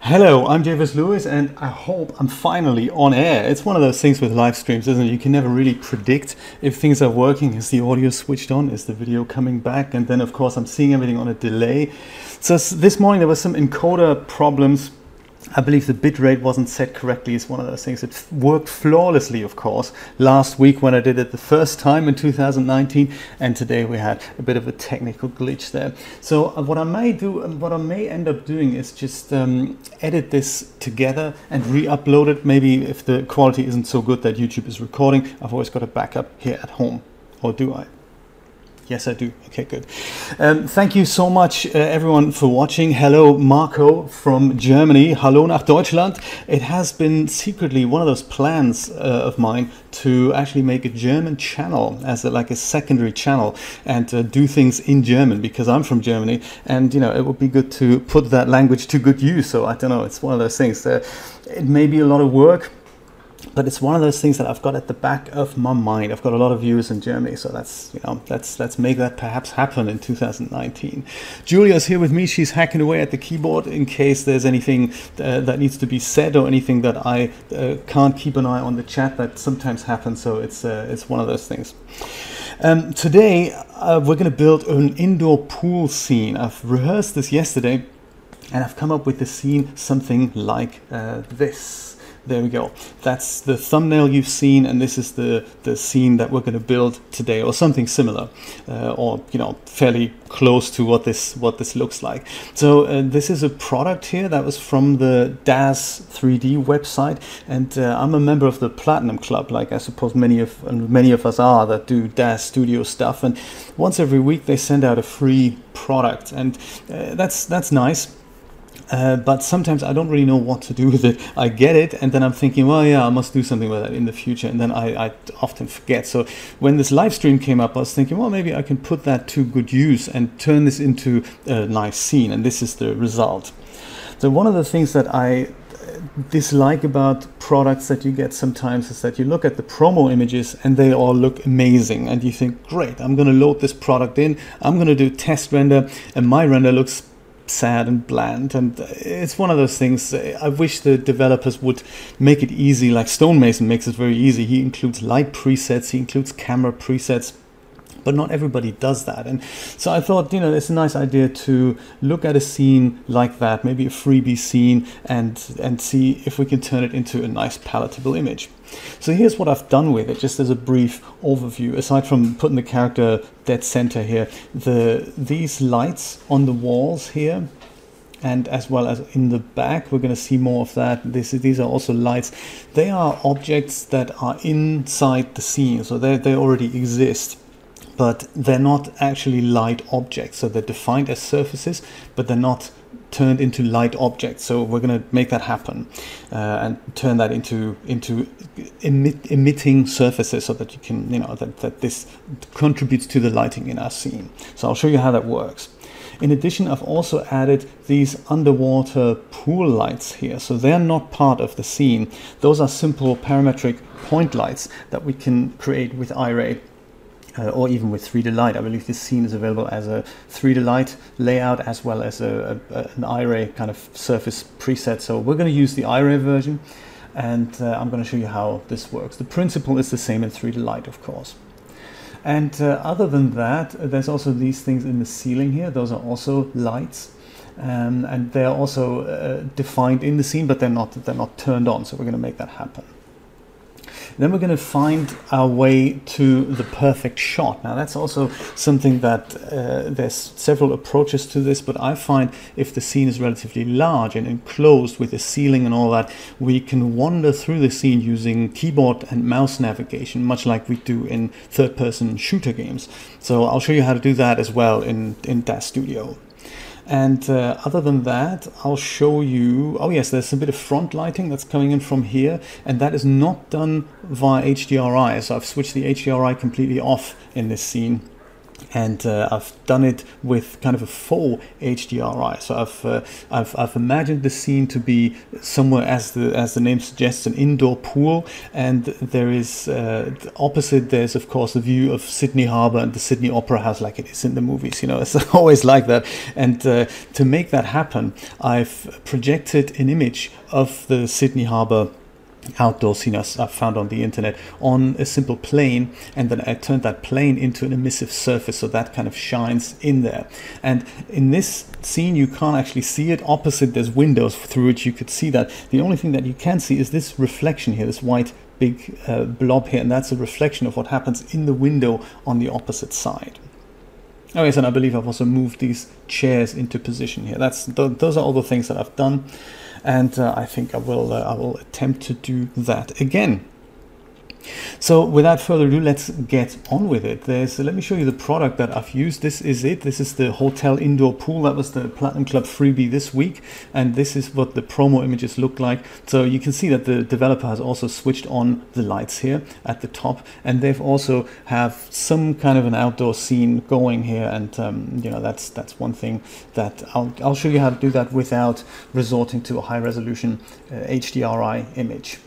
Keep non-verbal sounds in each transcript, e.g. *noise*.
Hello, I'm Jay Versluis, and I hope I'm finally on air. It's one of those things with live streams, isn't it? You can never really predict if things are working. Is the audio switched on? Is the video coming back? And then, of course, I'm seeing everything on a delay. So this morning there was some encoder problems I believe the bit rate wasn't set correctly is one of those things. It worked flawlessly, of course, last week when I did it the first time in 2019, and today we had a bit of a technical glitch there. So uh, what I may do, um, what I may end up doing is just um, edit this together and re-upload it. Maybe if the quality isn't so good that YouTube is recording, I've always got a backup here at home, or do I? Yes, I do. Okay, good. Um, thank you so much, uh, everyone, for watching. Hello, Marco from Germany. Hallo nach Deutschland. It has been secretly one of those plans uh, of mine to actually make a German channel as a, like a secondary channel and uh, do things in German because I'm from Germany, and you know it would be good to put that language to good use. So I don't know. It's one of those things. Uh, it may be a lot of work but it's one of those things that I've got at the back of my mind. I've got a lot of viewers in Germany, so that's you know let's let's make that perhaps happen in 2019. Julia's here with me. She's hacking away at the keyboard in case there's anything uh, that needs to be said or anything that I uh, can't keep an eye on the chat. That sometimes happens, so it's uh, it's one of those things. Um, today uh, we're going to build an indoor pool scene. I've rehearsed this yesterday, and I've come up with the scene something like uh, this. There we go. That's the thumbnail you've seen, and this is the, the scene that we're going to build today, or something similar, uh, or you know, fairly close to what this what this looks like. So uh, this is a product here that was from the DAZ 3D website, and uh, I'm a member of the Platinum Club, like I suppose many of many of us are that do DAZ Studio stuff. And once every week they send out a free product, and uh, that's that's nice uh, but sometimes I don't really know what to do with it. I get it, and then I'm thinking, well, yeah, I must do something with it in the future, and then I, I often forget. So when this live stream came up, I was thinking, well, maybe I can put that to good use and turn this into a nice scene, and this is the result. So one of the things that I dislike about products that you get sometimes is that you look at the promo images and they all look amazing and you think great i'm going to load this product in i'm going to do test render and my render looks sad and bland and it's one of those things i wish the developers would make it easy like stonemason makes it very easy. He includes light presets he includes camera presets but not everybody does that. And so i thought you know it's a nice idea to look at a scene like that maybe a freebie scene and and see if we can turn it into a nice palatable image so here's what I've done with it, just as a brief overview. Aside from putting the character dead center here, the these lights on the walls here, and as well as in the back, we're going to see more of that. This, these are also lights. They are objects that are inside the scene, so they, they already exist but they're not actually light objects. So they're defined as surfaces, but they're not turned into light objects. So we're going to make that happen uh, and turn that into into emit, emitting surfaces so that you can you know that, that this contributes to the lighting in our scene. So I'll show you how that works. In addition, I've also added these underwater pool lights here. So they're not part of the scene. Those are simple parametric point lights that we can create with Iray uh, or even with 3Delight. I believe this scene is available as a 3Delight layout as well as a, a, an Iray kind of surface preset. So we're going to use the Iray version and uh, I'm going to show you how this works. The principle is the same in 3Delight, of course. And uh, other than that, there's also these things in the ceiling here. Those are also lights. Um, and they're also uh, defined in the scene, but they're not, they're not turned on. So we're going to make that happen. Then we're going to find our way to the perfect shot. Now that's also something that uh, there's several approaches to this, but I find if the scene is relatively large and enclosed with a ceiling and all that, we can wander through the scene using keyboard and mouse navigation, much like we do in third-person shooter games. So I'll show you how to do that as well in, in DAZ Studio. And uh, other than that, I'll show you, oh yes, there's a bit of front lighting that's coming in from here, and that is not done via HDRI. So I've switched the HDRI completely off in this scene. And uh, I've done it with kind of a full HDRI. So I've, uh, I've I've imagined the scene to be somewhere as the as the name suggests, an indoor pool, and there is uh, opposite. There's of course the view of Sydney Harbour and the Sydney Opera House, like it is in the movies. You know, *laughs* it's always like that. And uh, to make that happen, I've projected an image of the Sydney Harbour outdoor scene I found on the internet on a simple plane and then I turned that plane into an emissive surface so that kind of shines in there. And in this scene you can't actually see it. Opposite there's windows through which you could see that. The only thing that you can see is this reflection here this white big uh, blob here and that's a reflection of what happens in the window on the opposite side. Okay, so I believe I've also moved these chairs into position here. That's th those are all the things that I've done and uh, I think I will uh, I will attempt to do that again. So without further ado, let's get on with it. There's, let me show you the product that I've used. This is it. This is the hotel indoor pool. That was the Platinum Club freebie this week. And this is what the promo images look like. So you can see that the developer has also switched on the lights here at the top. And they've also have some kind of an outdoor scene going here. And, um, you know, that's that's one thing that I'll, I'll show you how to do that without resorting to a high resolution uh, HDRI image.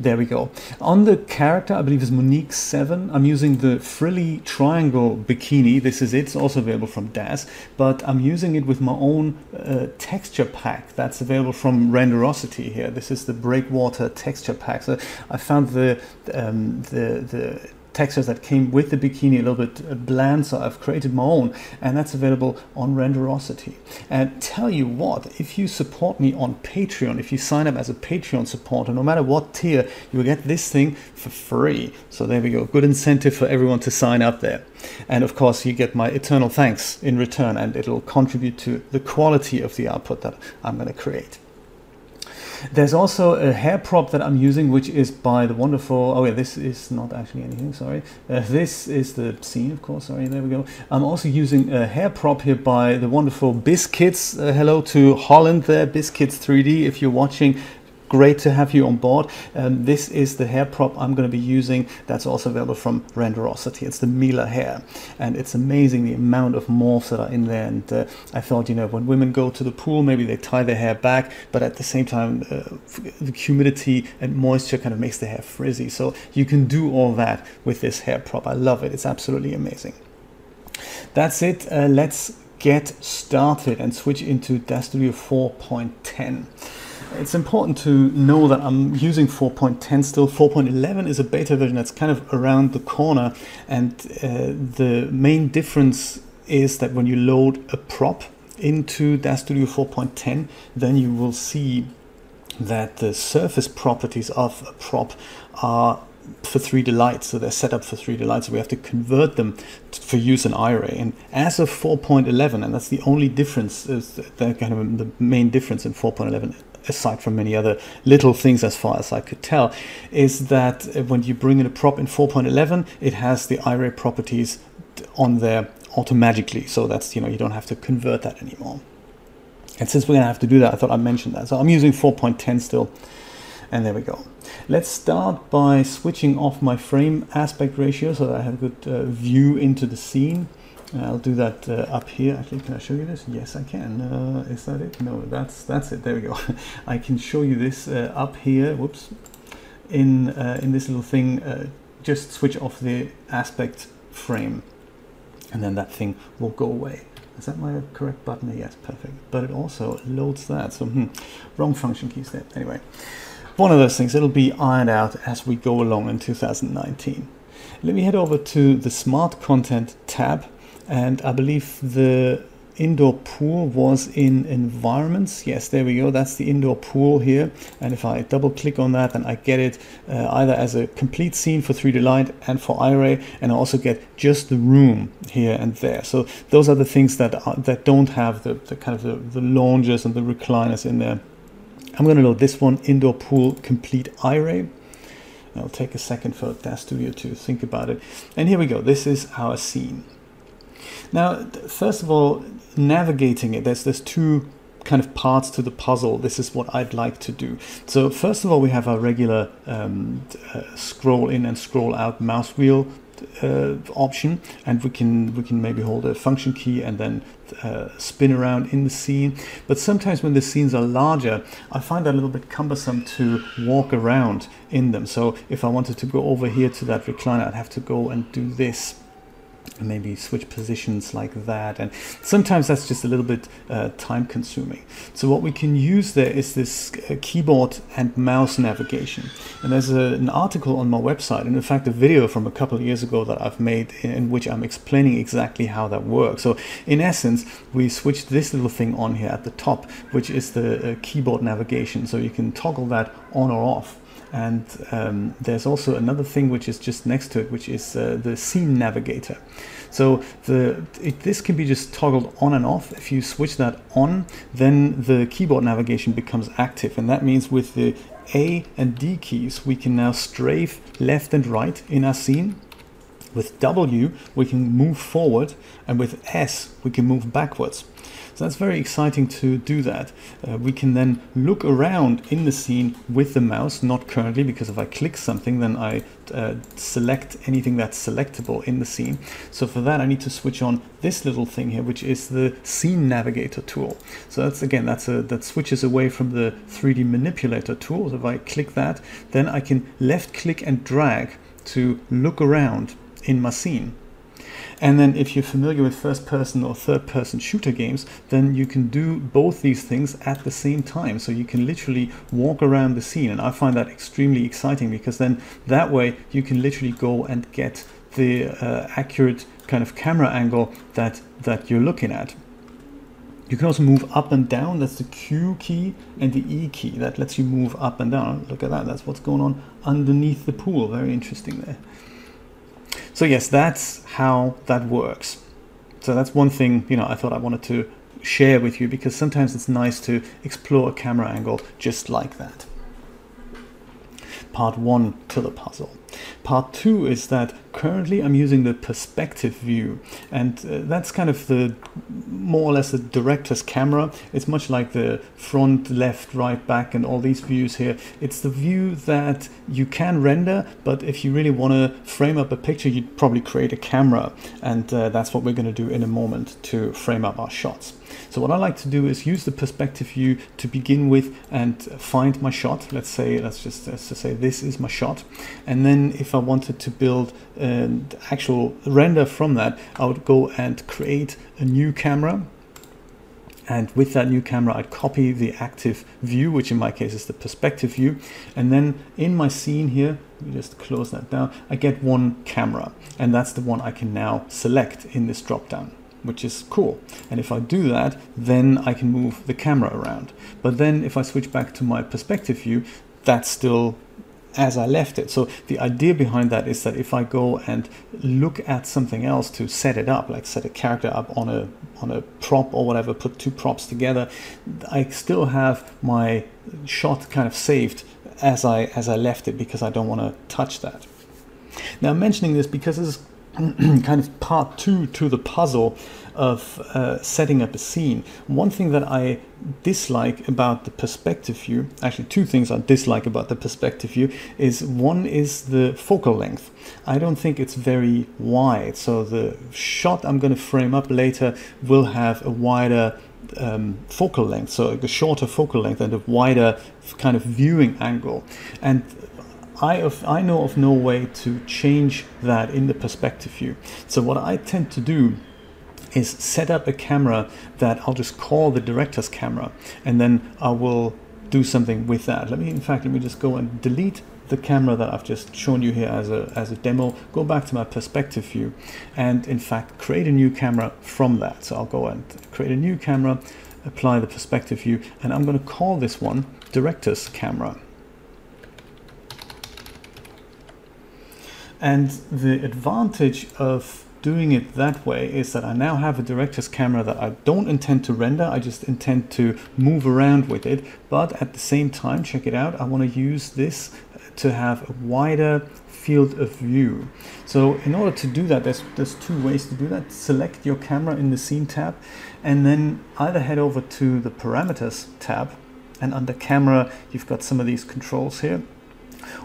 There we go. On the character, I believe is Monique 7. I'm using the frilly triangle bikini. This is it. It's also available from DAZ, but I'm using it with my own uh, texture pack that's available from Renderosity here. This is the Breakwater texture pack. So I found the um, the the textures that came with the bikini a little bit bland, so I've created my own, and that's available on Renderosity. And tell you what, if you support me on Patreon, if you sign up as a Patreon supporter, no matter what tier, you will get this thing for free. So there we go, good incentive for everyone to sign up there. And of course, you get my eternal thanks in return, and it'll contribute to the quality of the output that I'm going to create. There's also a hair prop that I'm using, which is by the wonderful. Oh yeah, this is not actually anything. Sorry, uh, this is the scene, of course. Sorry, there we go. I'm also using a hair prop here by the wonderful Biscuits. Uh, hello to Holland there, Biscuits 3D. If you're watching, great to have you on board. Um, this is the hair prop I'm going to be using that's also available from Renderosity. It's the Mila hair and it's amazing the amount of morphs that are in there and uh, I thought you know when women go to the pool maybe they tie their hair back but at the same time uh, the humidity and moisture kind of makes the hair frizzy so you can do all that with this hair prop. I love it. It's absolutely amazing. That's it. Uh, let's get started and switch into Studio 4.10. It's important to know that I'm using 4.10 still. 4.11 is a beta version that's kind of around the corner. And uh, the main difference is that when you load a prop into DAZ Studio 4.10, then you will see that the surface properties of a prop are for 3Delight, so they're set up for 3Delight, so we have to convert them to, for use in Iray. And as of 4.11, and that's the only difference, is the kind of the main difference in 4.11 aside from many other little things as far as I could tell, is that when you bring in a prop in 4.11, it has the Iray properties on there automatically. So that's, you know, you don't have to convert that anymore. And since we're going to have to do that, I thought I'd mention that. So I'm using 4.10 still. And there we go. Let's start by switching off my frame aspect ratio so that I have a good uh, view into the scene. I'll do that uh, up here. Can I show you this? Yes, I can. Uh, is that it? No, that's that's it. There we go. *laughs* I can show you this uh, up here. Whoops. In uh, in this little thing, uh, just switch off the aspect frame, and then that thing will go away. Is that my correct button? Yes, perfect. But it also loads that. So hmm, wrong function keys there. Anyway, one of those things. It'll be ironed out as we go along in 2019. Let me head over to the Smart Content tab and I believe the indoor pool was in environments. Yes there we go. That's the indoor pool here. And if I double click on that then I get it uh, either as a complete scene for 3Delight and for Iray and I also get just the room here and there. So those are the things that are, that don't have the, the kind of the, the lounges and the recliners in there. I'm going to load this one indoor pool complete Iray It'll take a second for DAZ Studio to think about it. And here we go. This is our scene now, first of all, navigating it, there's, there's two kind of parts to the puzzle. This is what I'd like to do. So first of all, we have our regular um, uh, scroll in and scroll out mouse wheel uh, option and we can we can maybe hold a function key and then uh, spin around in the scene but sometimes when the scenes are larger I find that a little bit cumbersome to walk around in them so if I wanted to go over here to that recliner I'd have to go and do this maybe switch positions like that. And sometimes that's just a little bit uh, time consuming so what we can use there is this uh, keyboard and mouse navigation. And there's a, an article on my website and in fact a video from a couple of years ago that I've made in, which I'm explaining exactly how that works. So in essence we switched this little thing on here at the top which is the uh, keyboard navigation. So you can toggle that on or off and um, there's also another thing which is just next to it, which is uh, the scene navigator. So the it, this can be just toggled on and off. If you switch that on, then the keyboard navigation becomes active. And that means with the A and D keys, we can now strafe left and right in our scene. With W, we can move forward, and with S, we can move backwards. So that's very exciting to do that. Uh, we can then look around in the scene with the mouse, not currently, because if I click something, then I uh, select anything that's selectable in the scene. So for that, I need to switch on this little thing here, which is the scene navigator tool. So that's again, that's a, that switches away from the 3D manipulator tool. So if I click that, then I can left click and drag to look around in my scene. And then if you're familiar with first person or third person shooter games, then you can do both these things at the same time. So you can literally walk around the scene. And I find that extremely exciting because then that way you can literally go and get the uh, accurate kind of camera angle that, that you're looking at. You can also move up and down. That's the Q key and the E key. That lets you move up and down. Look at that. That's what's going on underneath the pool. Very interesting there. So yes, that's how that works. So that's one thing, you know, I thought I wanted to share with you because sometimes it's nice to explore a camera angle just like that. Part one to the puzzle. Part two is that currently I'm using the perspective view and uh, that's kind of the more or less the director's camera. It's much like the front, left, right, back and all these views here. It's the view that you can render but if you really want to frame up a picture you'd probably create a camera and uh, that's what we're going to do in a moment to frame up our shots. So what I like to do is use the perspective view to begin with and find my shot. Let's say, let's just, let's just say this is my shot. And then if I wanted to build an actual render from that, I would go and create a new camera and with that new camera I'd copy the active view which in my case is the perspective view and then in my scene here just close that down I get one camera and that's the one I can now select in this drop down which is cool. And if I do that, then I can move the camera around. But then if I switch back to my perspective view, that's still as I left it. So the idea behind that is that if I go and look at something else to set it up, like set a character up on a on a prop or whatever, put two props together, I still have my shot kind of saved as I as I left it because I don't want to touch that. Now I'm mentioning this because this is *clears throat* kind of part two to the puzzle of uh, setting up a scene. One thing that I dislike about the perspective view, actually two things I dislike about the perspective view, is one is the focal length. I don't think it's very wide, so the shot I'm going to frame up later will have a wider um, focal length, so a shorter focal length and a wider kind of viewing angle. And I, of, I know of no way to change that in the perspective view. So what I tend to do is set up a camera that I'll just call the director's camera and then I will do something with that. Let me, in fact, let me just go and delete the camera that I've just shown you here as a, as a demo, go back to my perspective view and in fact create a new camera from that. So I'll go and create a new camera, apply the perspective view and I'm going to call this one director's camera. And the advantage of doing it that way is that I now have a director's camera that I don't intend to render, I just intend to move around with it. But at the same time, check it out, I want to use this to have a wider field of view. So in order to do that, there's, there's two ways to do that. Select your camera in the scene tab and then either head over to the parameters tab and under camera, you've got some of these controls here.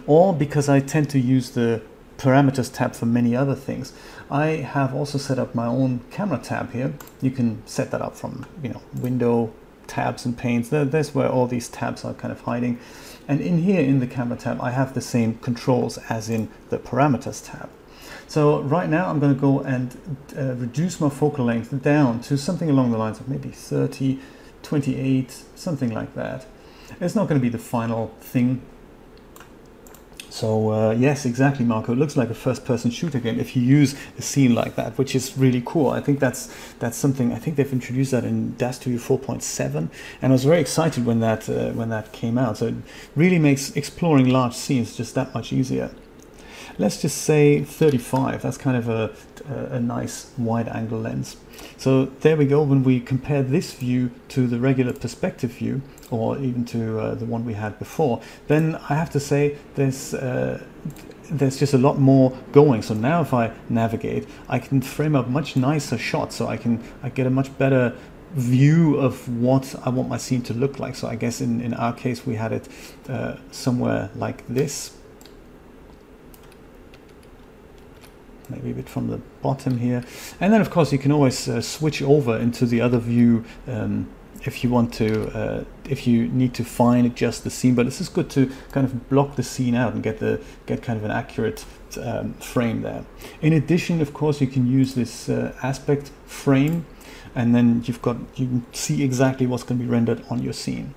Or because I tend to use the parameters tab for many other things. I have also set up my own camera tab here. You can set that up from, you know, window tabs and panes. There's where all these tabs are kind of hiding. And in here in the camera tab, I have the same controls as in the parameters tab. So right now I'm going to go and uh, reduce my focal length down to something along the lines of maybe 30, 28, something like that. It's not going to be the final thing. So uh, yes, exactly, Marco. It looks like a first-person shooter game if you use a scene like that, which is really cool. I think that's that's something. I think they've introduced that in Studio 4.7, and I was very excited when that uh, when that came out. So it really makes exploring large scenes just that much easier let's just say 35 that's kind of a, a, nice wide angle lens so there we go when we compare this view to the regular perspective view or even to uh, the one we had before then I have to say there's uh, there's just a lot more going. So now if I navigate I can frame up much nicer shots. So I can I get a much better view of what I want my scene to look like. So I guess in, in our case we had it uh, somewhere like this. Maybe a bit from the bottom here. And then of course you can always uh, switch over into the other view um, if you want to, uh, if you need to fine adjust the scene, but this is good to kind of block the scene out and get the get kind of an accurate um, frame there. In addition, of course, you can use this uh, aspect frame and then you've got, you can see exactly what's going to be rendered on your scene.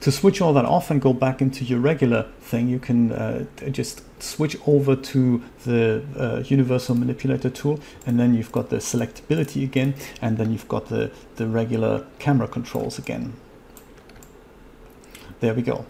To switch all that off and go back into your regular thing, you can uh, just switch over to the uh, universal manipulator tool and then you've got the selectability again and then you've got the, the regular camera controls again. There we go.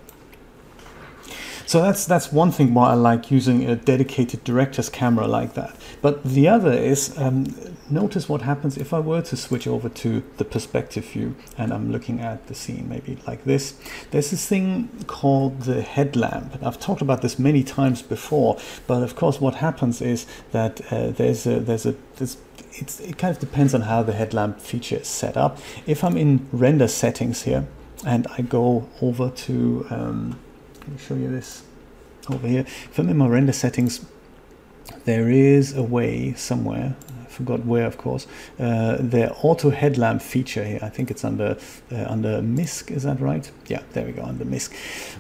So that's that's one thing why I like using a dedicated director's camera like that. But the other is um, notice what happens if I were to switch over to the perspective view and I'm looking at the scene maybe like this. There's this thing called the headlamp. I've talked about this many times before, but of course what happens is that uh, there's a there's a there's it kind of depends on how the headlamp feature is set up. If I'm in render settings here and I go over to um, let me show you this over here. If I'm in my render settings, there is a way somewhere, I forgot where of course, uh, the auto headlamp feature here, I think it's under uh, under MISC, is that right? Yeah, there we go, under MISC.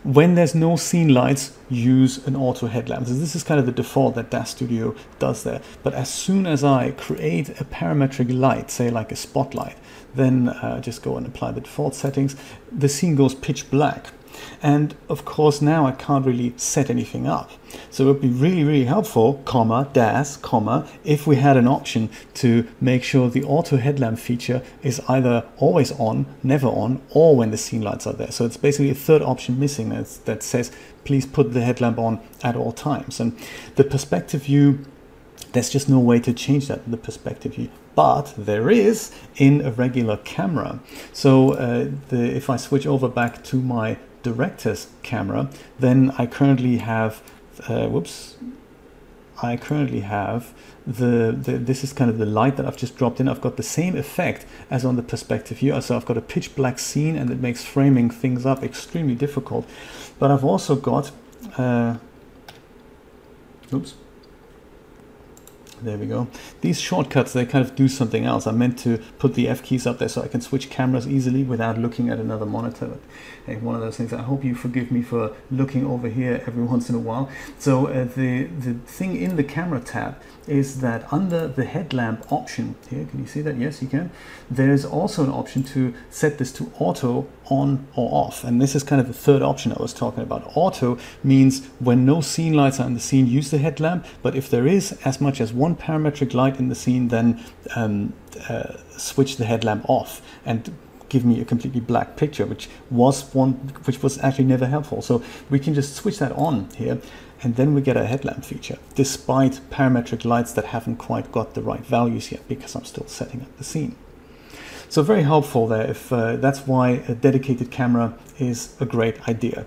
When there's no scene lights, use an auto headlamp. So this is kind of the default that DAZ Studio does there. But as soon as I create a parametric light, say like a spotlight, then uh, just go and apply the default settings, the scene goes pitch black and of course now I can't really set anything up. So it would be really, really helpful, comma, DAZ, comma, if we had an option to make sure the auto headlamp feature is either always on, never on, or when the scene lights are there. So it's basically a third option missing that, that says, please put the headlamp on at all times. And the perspective view there's just no way to change that in the perspective view but there is in a regular camera so uh, the, if I switch over back to my director's camera, then I currently have, uh, whoops, I currently have the, the, this is kind of the light that I've just dropped in. I've got the same effect as on the perspective view. So I've got a pitch black scene and it makes framing things up extremely difficult. But I've also got, uh, oops, there we go. These shortcuts, they kind of do something else. I meant to put the F keys up there so I can switch cameras easily without looking at another monitor. Hey, one of those things. I hope you forgive me for looking over here every once in a while. So uh, the, the thing in the camera tab is that under the headlamp option here, can you see that? Yes, you can. There's also an option to set this to auto on or off. And this is kind of the third option I was talking about. Auto means when no scene lights are in the scene, use the headlamp. But if there is as much as one parametric light in the scene, then um, uh, switch the headlamp off and give me a completely black picture, which was one, which was actually never helpful. So we can just switch that on here and then we get a headlamp feature, despite parametric lights that haven't quite got the right values yet because I'm still setting up the scene. So very helpful there. If uh, that's why a dedicated camera is a great idea.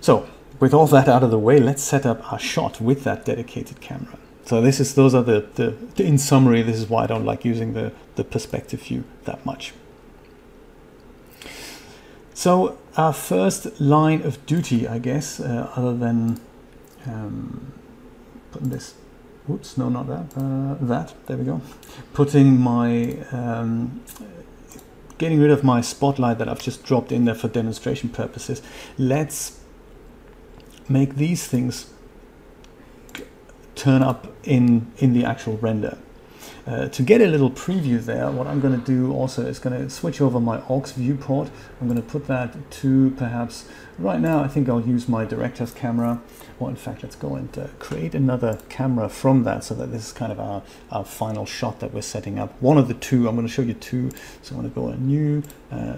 So with all that out of the way, let's set up our shot with that dedicated camera. So this is those are the, the in summary, this is why I don't like using the, the perspective view that much. So our first line of duty, I guess, uh, other than um, putting this, whoops, no, not that, uh, that, there we go. Putting my, um, getting rid of my spotlight that I've just dropped in there for demonstration purposes. Let's make these things turn up in, in the actual render. Uh, to get a little preview there, what I'm going to do also is going to switch over my aux viewport. I'm going to put that to perhaps, right now I think I'll use my director's camera, or in fact let's go and uh, create another camera from that so that this is kind of our, our final shot that we're setting up. One of the two, I'm going to show you two, so I'm going to go a new, uh,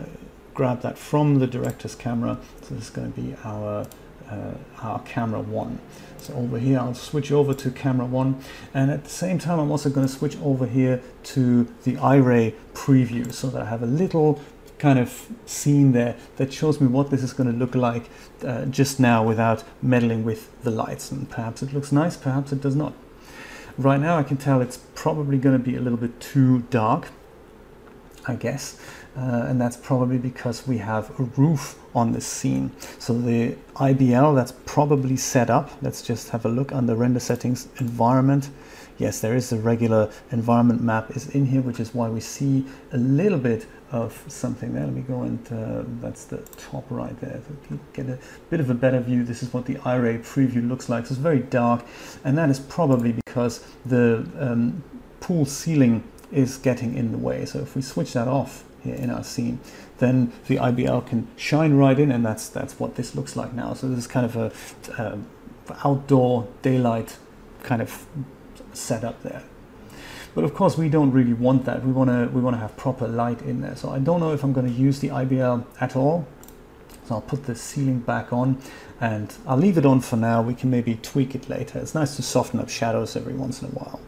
grab that from the director's camera, so this is going to be our, uh, our camera one. So over here, I'll switch over to camera one. And at the same time, I'm also going to switch over here to the iRay preview so that I have a little kind of scene there that shows me what this is going to look like uh, just now without meddling with the lights. And perhaps it looks nice, perhaps it does not. Right now I can tell it's probably going to be a little bit too dark, I guess uh, and that's probably because we have a roof on this scene. So the IBL that's probably set up, let's just have a look under render settings, environment. Yes, there is a regular environment map is in here, which is why we see a little bit of something there. Let me go and that's the top right there. So get a bit of a better view. This is what the iRay preview looks like. So it's very dark, and that is probably because the um, pool ceiling is getting in the way. So if we switch that off, here in our scene, then the IBL can shine right in, and that's that's what this looks like now. So this is kind of a uh, outdoor daylight kind of setup there. But of course, we don't really want that. We want to we want to have proper light in there. So I don't know if I'm going to use the IBL at all. So I'll put the ceiling back on and I'll leave it on for now. We can maybe tweak it later. It's nice to soften up shadows every once in a while.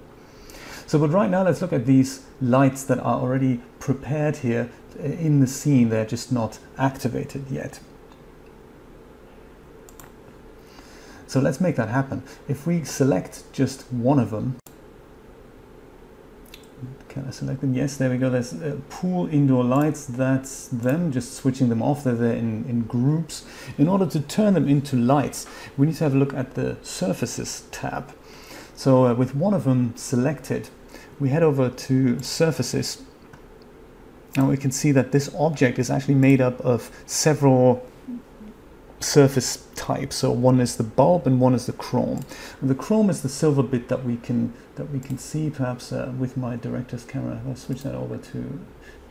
So, but right now let's look at these lights that are already prepared here in the scene. They're just not activated yet. So let's make that happen. If we select just one of them, can I select them? Yes, there we go. There's uh, pool indoor lights. That's them, just switching them off. They're there in, in groups. In order to turn them into lights, we need to have a look at the surfaces tab. So uh, with one of them selected, we head over to surfaces Now we can see that this object is actually made up of several surface types. So one is the bulb and one is the chrome. And the chrome is the silver bit that we can that we can see perhaps uh, with my director's camera. I'll switch that over to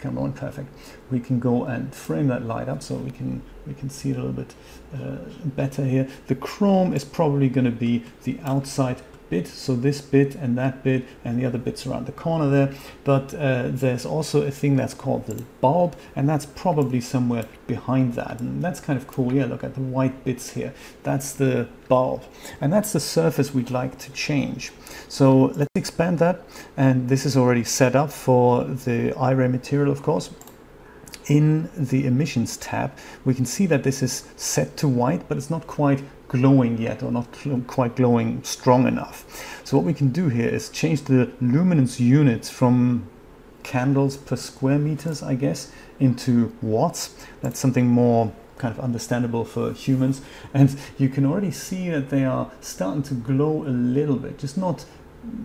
camera one. Perfect. We can go and frame that light up so we can we can see it a little bit uh, better here. The chrome is probably going to be the outside bit, so this bit and that bit and the other bits around the corner there. But uh, there's also a thing that's called the bulb, and that's probably somewhere behind that. And that's kind of cool. Yeah, look at the white bits here. That's the bulb, and that's the surface we'd like to change. So let's expand that, and this is already set up for the iRay material, of course in the emissions tab, we can see that this is set to white, but it's not quite glowing yet or not quite glowing strong enough. So what we can do here is change the luminance units from candles per square meters, I guess, into watts. That's something more kind of understandable for humans. And you can already see that they are starting to glow a little bit, just not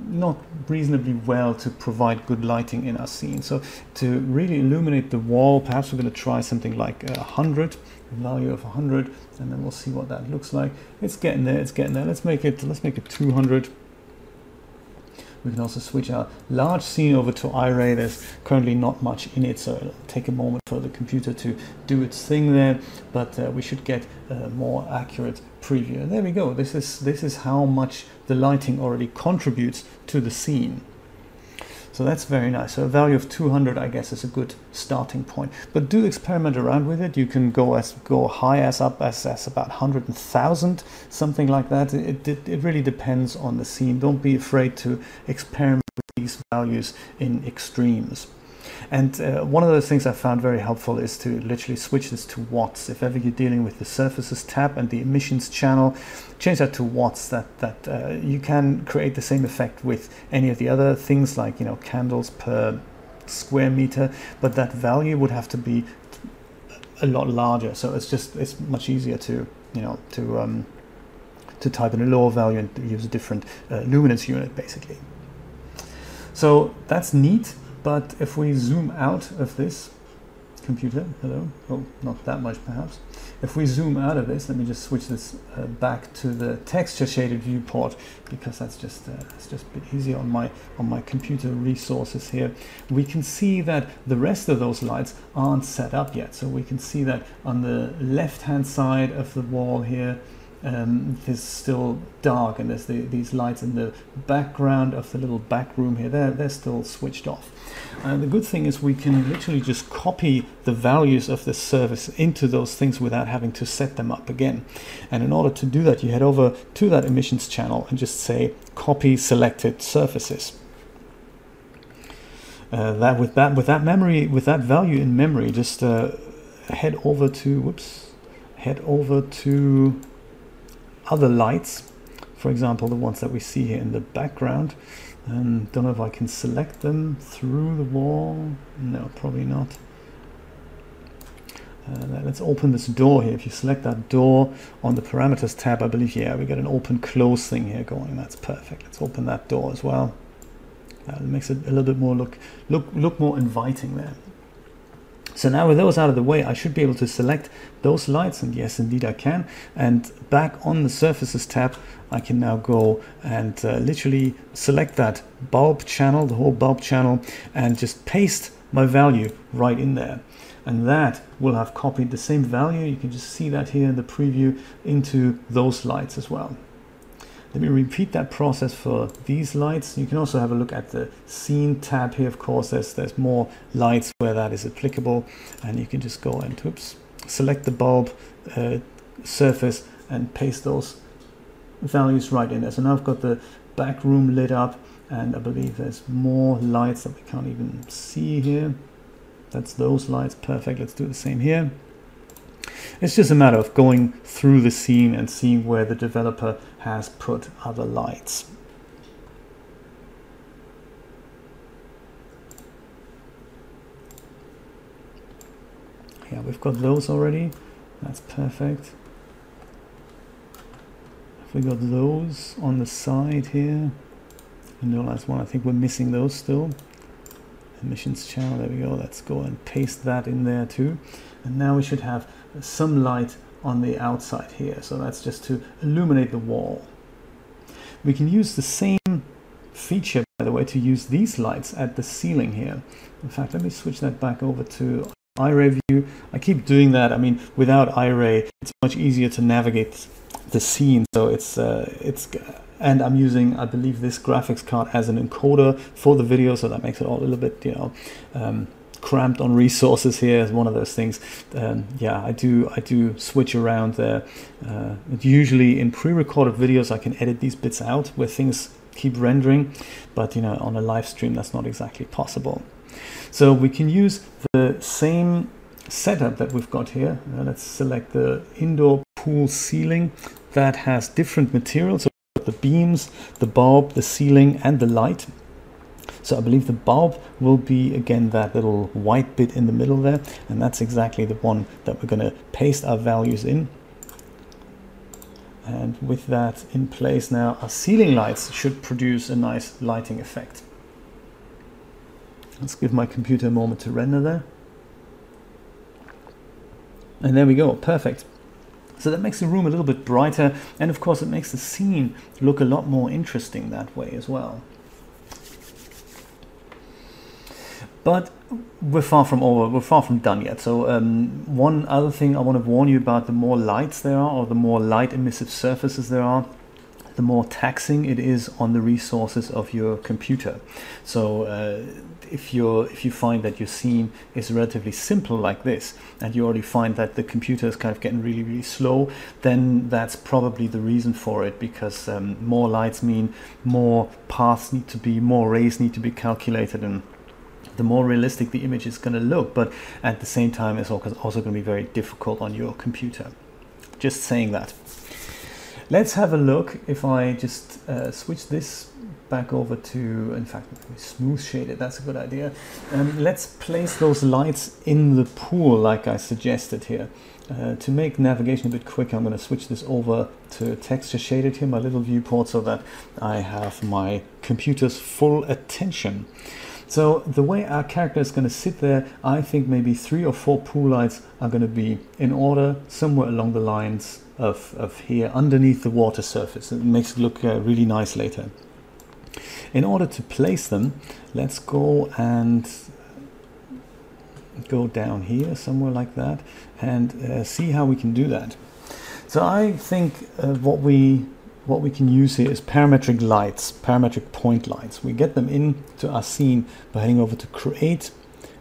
not reasonably well to provide good lighting in our scene. So to really illuminate the wall, perhaps we're going to try something like a 100, value of 100, and then we'll see what that looks like. It's getting there, it's getting there. Let's make it, let's make it 200. We can also switch our large scene over to iRay. There's currently not much in it, so it'll take a moment for the computer to do its thing there, but uh, we should get a more accurate preview. There we go. This is, this is how much the lighting already contributes to the scene. So that's very nice. So a value of 200, I guess, is a good starting point. But do experiment around with it. You can go as go high as up as, as about 100,000, something like that. It, it, it really depends on the scene. Don't be afraid to experiment with these values in extremes. And uh, one of those things I found very helpful is to literally switch this to watts. If ever you're dealing with the surfaces tab and the emissions channel, change that to watts. That that uh, you can create the same effect with any of the other things like you know candles per square meter, but that value would have to be a lot larger. So it's just it's much easier to you know to um, to type in a lower value and use a different uh, luminance unit basically. So that's neat, but if we zoom out of this computer, hello, oh, not that much perhaps. If we zoom out of this, let me just switch this uh, back to the texture shaded viewport because that's just uh, it's just a bit easier on my on my computer resources here. We can see that the rest of those lights aren't set up yet. So we can see that on the left hand side of the wall here, um, still dark and there's the, these lights in the background of the little back room here. They're, they're still switched off. And the good thing is we can literally just copy the values of the surface into those things without having to set them up again. And in order to do that you head over to that emissions channel and just say copy selected surfaces. Uh, that with that with that memory with that value in memory just uh, head over to whoops head over to other lights, for example, the ones that we see here in the background. And don't know if I can select them through the wall. No, probably not. Uh, let's open this door here. If you select that door on the parameters tab, I believe, yeah, we get an open close thing here going. That's perfect. Let's open that door as well. Uh, it makes it a little bit more look, look, look more inviting there. So now with those out of the way, I should be able to select those lights, and yes, indeed I can. And back on the Surfaces tab, I can now go and uh, literally select that bulb channel, the whole bulb channel, and just paste my value right in there. And that will have copied the same value, you can just see that here in the preview, into those lights as well. Let me repeat that process for these lights. You can also have a look at the scene tab here. Of course, there's, there's more lights where that is applicable. And you can just go and oops, select the bulb uh, surface and paste those values right in there. So now I've got the back room lit up and I believe there's more lights that we can't even see here. That's those lights. Perfect. Let's do the same here. It's just a matter of going through the scene and seeing where the developer has put other lights. Yeah, we've got those already. That's perfect. Have we got those on the side here? The last one, I think we're missing those still. Emissions channel, there we go. Let's go and paste that in there too. And now we should have some light on the outside here. So that's just to illuminate the wall. We can use the same feature, by the way, to use these lights at the ceiling here. In fact, let me switch that back over to iRay view. I keep doing that. I mean, without iRay, it's much easier to navigate the scene. So it's uh, it's and I'm using, I believe, this graphics card as an encoder for the video, so that makes it all a little bit, you know. Um, cramped on resources here is one of those things. Um, yeah, I do I do switch around there. Uh, usually in pre-recorded videos, I can edit these bits out where things keep rendering, but you know on a live stream that's not exactly possible. So we can use the same setup that we've got here. Uh, let's select the indoor pool ceiling that has different materials. So the beams, the bulb, the ceiling, and the light. So I believe the bulb will be again that little white bit in the middle there and that's exactly the one that we're going to paste our values in. And with that in place now our ceiling lights should produce a nice lighting effect. Let's give my computer a moment to render there. And there we go, perfect. So that makes the room a little bit brighter and of course it makes the scene look a lot more interesting that way as well. But we're far from over, we're far from done yet. So um, one other thing I want to warn you about, the more lights there are or the more light emissive surfaces there are, the more taxing it is on the resources of your computer. So uh, if you if you find that your scene is relatively simple like this, and you already find that the computer is kind of getting really really slow, then that's probably the reason for it. Because um, more lights mean more paths need to be, more rays need to be calculated, and the more realistic the image is going to look but at the same time it's also going to be very difficult on your computer just saying that let's have a look if I just uh, switch this back over to, in fact, smooth shaded, that's a good idea. Um, let's place those lights in the pool like I suggested here. Uh, to make navigation a bit quicker, I'm going to switch this over to texture shaded here, my little viewport, so that I have my computer's full attention. So the way our character is going to sit there, I think maybe three or four pool lights are going to be in order somewhere along the lines of, of here underneath the water surface. It makes it look uh, really nice later. In order to place them, let's go and go down here somewhere like that and uh, see how we can do that. So I think uh, what we what we can use here is parametric lights, parametric point lights. We get them into our scene by heading over to create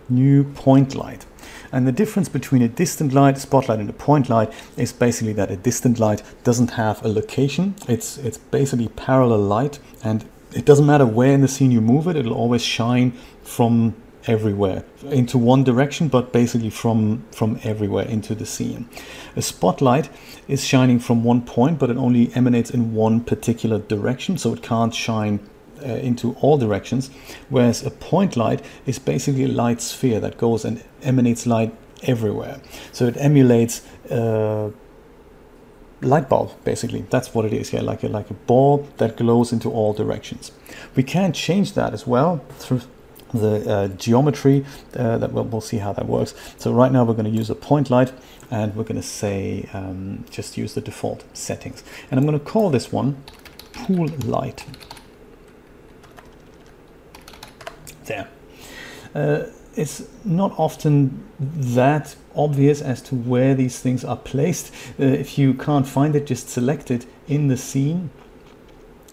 new point light. And the difference between a distant light, spotlight, and a point light is basically that a distant light doesn't have a location. It's it's basically parallel light, and it doesn't matter where in the scene you move it, it'll always shine from everywhere into one direction but basically from from everywhere into the scene. A spotlight is shining from one point but it only emanates in one particular direction so it can't shine uh, into all directions whereas a point light is basically a light sphere that goes and emanates light everywhere. So it emulates uh, light bulb basically. That's what it is here like a, like a ball that glows into all directions. We can change that as well through the uh, geometry uh, that we'll, we'll, see how that works. So right now we're going to use a point light and we're going to say um, just use the default settings. And I'm going to call this one pool light. There. Uh, it's not often that obvious as to where these things are placed. Uh, if you can't find it, just select it in the scene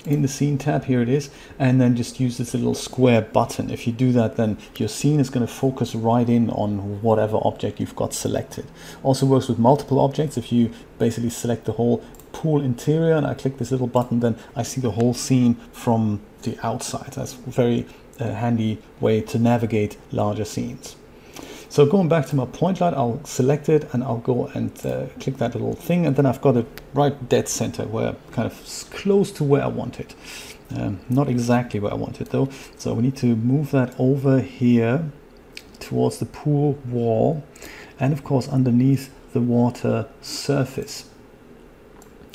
in the scene tab here it is and then just use this little square button. If you do that then your scene is going to focus right in on whatever object you've got selected. Also works with multiple objects. If you basically select the whole pool interior and I click this little button then I see the whole scene from the outside. That's a very uh, handy way to navigate larger scenes so going back to my point light, I'll select it and I'll go and uh, click that little thing and then I've got it right dead center where kind of close to where I want it. Um, not exactly where I want it though. So we need to move that over here towards the pool wall and of course underneath the water surface.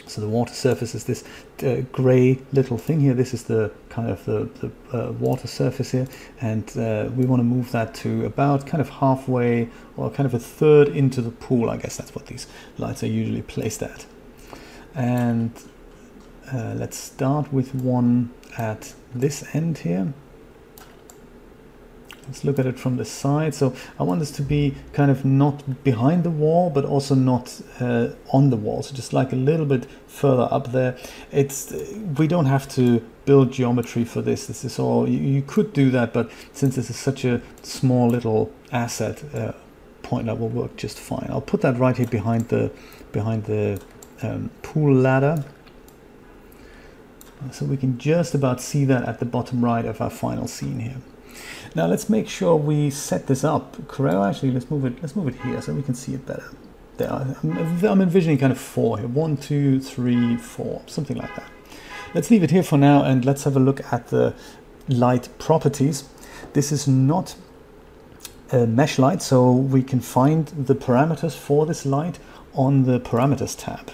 So the water surface is this uh, gray little thing here. This is the kind of the, the uh, water surface here. And uh, we want to move that to about kind of halfway or kind of a third into the pool. I guess that's what these lights are usually placed at. And uh, let's start with one at this end here. Let's look at it from the side. So I want this to be kind of not behind the wall, but also not uh, on the wall. So just like a little bit further up there. It's We don't have to build geometry for this. This is all, you, you could do that, but since this is such a small little asset, uh, point that will work just fine. I'll put that right here behind the, behind the um, pool ladder. So we can just about see that at the bottom right of our final scene here. Now let's make sure we set this up correct. Actually, let's move it. Let's move it here so we can see it better. There, I'm, I'm envisioning kind of four here. One, two, three, four, something like that. Let's leave it here for now and let's have a look at the light properties. This is not a mesh light, so we can find the parameters for this light on the parameters tab.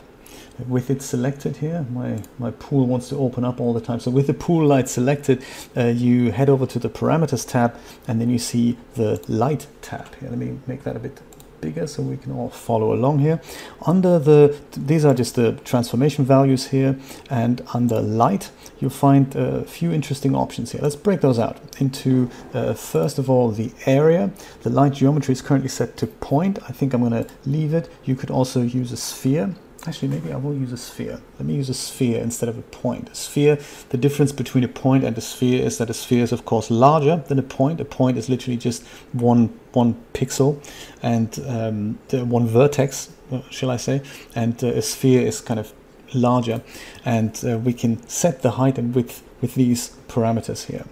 With it selected here my my pool wants to open up all the time. So with the pool light selected uh, you head over to the parameters tab and then you see the light tab here. Let me make that a bit bigger so we can all follow along here. Under the these are just the transformation values here and under light you'll find a few interesting options here. Let's break those out into uh, first of all the area. The light geometry is currently set to point. I think I'm going to leave it. You could also use a sphere Actually, maybe I will use a sphere. Let me use a sphere instead of a point. A sphere, the difference between a point and a sphere is that a sphere is of course larger than a point. A point is literally just one one pixel and um, one vertex, uh, shall I say, and uh, a sphere is kind of larger and uh, we can set the height and width with these parameters here.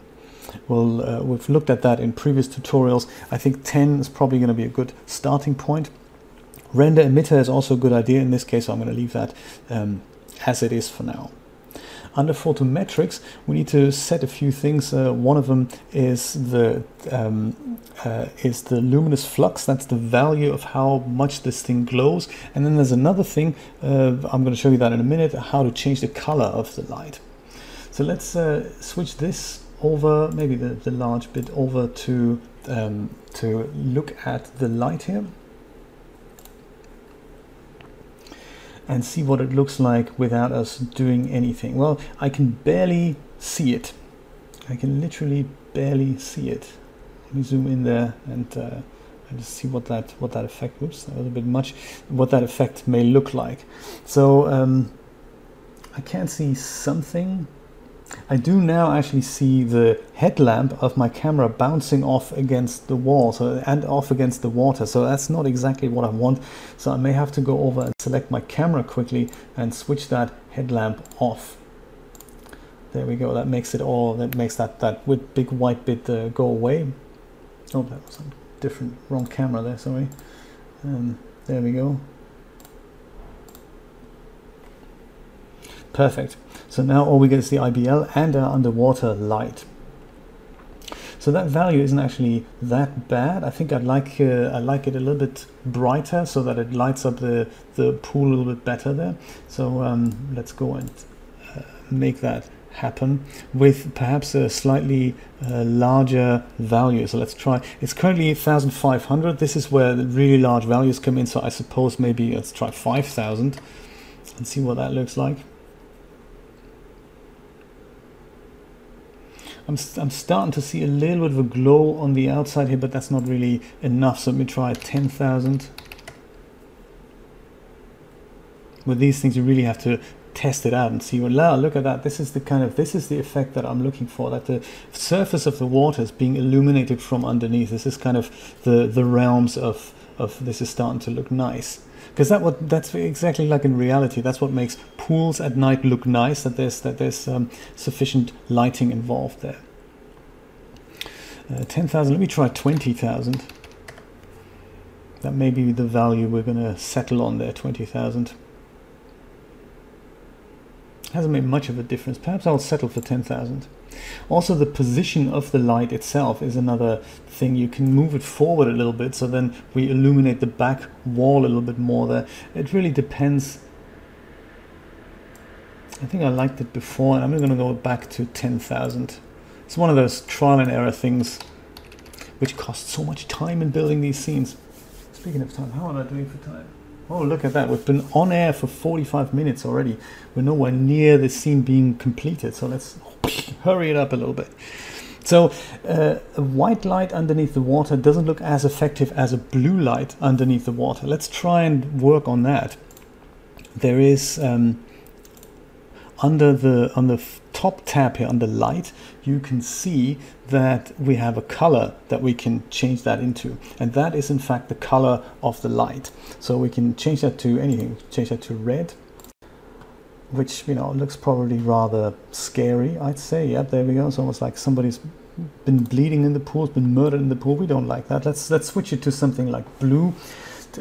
Well, uh, we've looked at that in previous tutorials. I think 10 is probably going to be a good starting point. Render emitter is also a good idea in this case, so I'm going to leave that um, as it is for now. under photometrics, we need to set a few things. Uh, one of them is the um, uh, is the luminous flux. That's the value of how much this thing glows. And then there's another thing. Uh, I'm going to show you that in a minute. How to change the color of the light. So let's uh, switch this over, maybe the, the large bit over to um, to look at the light here. And see what it looks like without us doing anything. Well, I can barely see it. I can literally barely see it. Let me zoom in there and, uh, just see what that what that effect. Oops, a bit much. What that effect may look like. So um, I can see something I do now actually see the headlamp of my camera bouncing off against the wall so, and off against the water. So that's not exactly what I want. So I may have to go over and select my camera quickly and switch that headlamp off. There we go. That makes it all, that makes that, that big white bit uh, go away. Oh, that was a different, wrong camera there, sorry. Um, there we go. Perfect. So now all we get is the IBL and our underwater light. So that value isn't actually that bad. I think I'd like uh, I like it a little bit brighter so that it lights up the, the pool a little bit better there. So um, let's go and uh, make that happen with perhaps a slightly uh, larger value. So let's try. It's currently 1500. This is where the really large values come in. So I suppose maybe let's try 5000 and see what that looks like. I'm, I'm starting to see a little bit of a glow on the outside here, but that's not really enough. So let me try 10,000. With these things, you really have to test it out and see, well, look at that. This is the kind of, this is the effect that I'm looking for, that the surface of the water is being illuminated from underneath. This is kind of the, the realms of, of this is starting to look nice because that what that's exactly like in reality. That's what makes pools at night look nice. That there's that there's um, sufficient lighting involved there. Uh, Ten thousand. Let me try twenty thousand. That may be the value we're going to settle on there. Twenty thousand. Hasn't made much of a difference. Perhaps I'll settle for ten thousand. Also, the position of the light itself is another thing. You can move it forward a little bit, so then we illuminate the back wall a little bit more there. It really depends. I think I liked it before, and I'm going to go back to 10,000. It's one of those trial and error things which cost so much time in building these scenes. Speaking of time, how am I doing for time? Oh, look at that. We've been on air for 45 minutes already. We're nowhere near the scene being completed. So let's *laughs* hurry it up a little bit. So uh, a white light underneath the water doesn't look as effective as a blue light underneath the water. Let's try and work on that. There is um, under the on the top tab here under light, you can see that we have a color that we can change that into, and that is in fact the color of the light. So we can change that to anything. Change that to red which you know looks probably rather scary i'd say. Yep there we go. It's almost like somebody's been bleeding in the pool been murdered in the pool. We don't like that. Let's let's switch it to something like blue.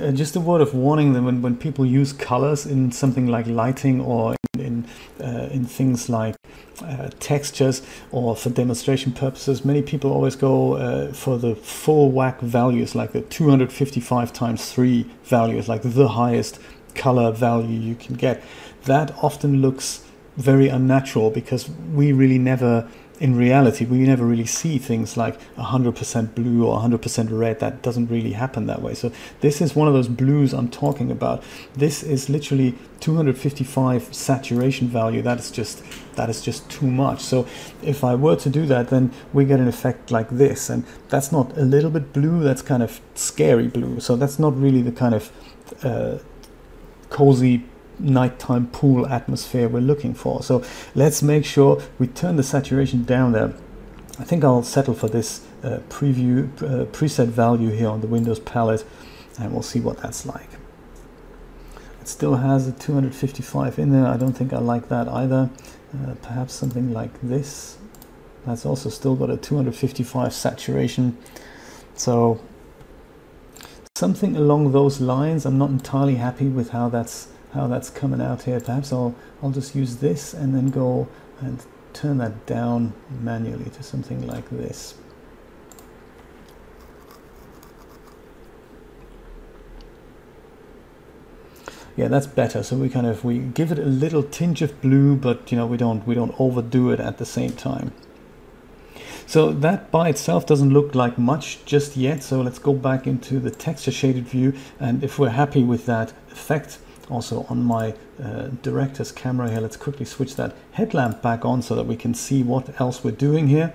Uh, just a word of warning that when, when people use colors in something like lighting or in uh, in things like uh, textures or for demonstration purposes. Many people always go uh, for the full whack values like the 255 times 3 values like the highest color value you can get. That often looks very unnatural because we really never in reality we never really see things like 100% blue or 100% red. That doesn't really happen that way. So this is one of those blues i'm talking about. This is literally 255 saturation value. That is just that is just too much. So if i were to do that then we get an effect like this. And that's not a little bit blue. That's kind of scary blue. So that's not really the kind of uh, cozy nighttime pool atmosphere we're looking for. So let's make sure we turn the saturation down there. I think I'll settle for this uh, preview uh, preset value here on the Windows palette and we'll see what that's like. It still has a 255 in there. I don't think I like that either. Uh, perhaps something like this. That's also still got a 255 saturation. So something along those lines. I'm not entirely happy with how that's how that's coming out here. Perhaps I'll, I'll just use this and then go and turn that down manually to something like this. yeah that's better so we kind of we give it a little tinge of blue but you know we don't we don't overdo it at the same time so that by itself doesn't look like much just yet so let's go back into the texture shaded view and if we're happy with that effect also on my uh, director's camera here let's quickly switch that headlamp back on so that we can see what else we're doing here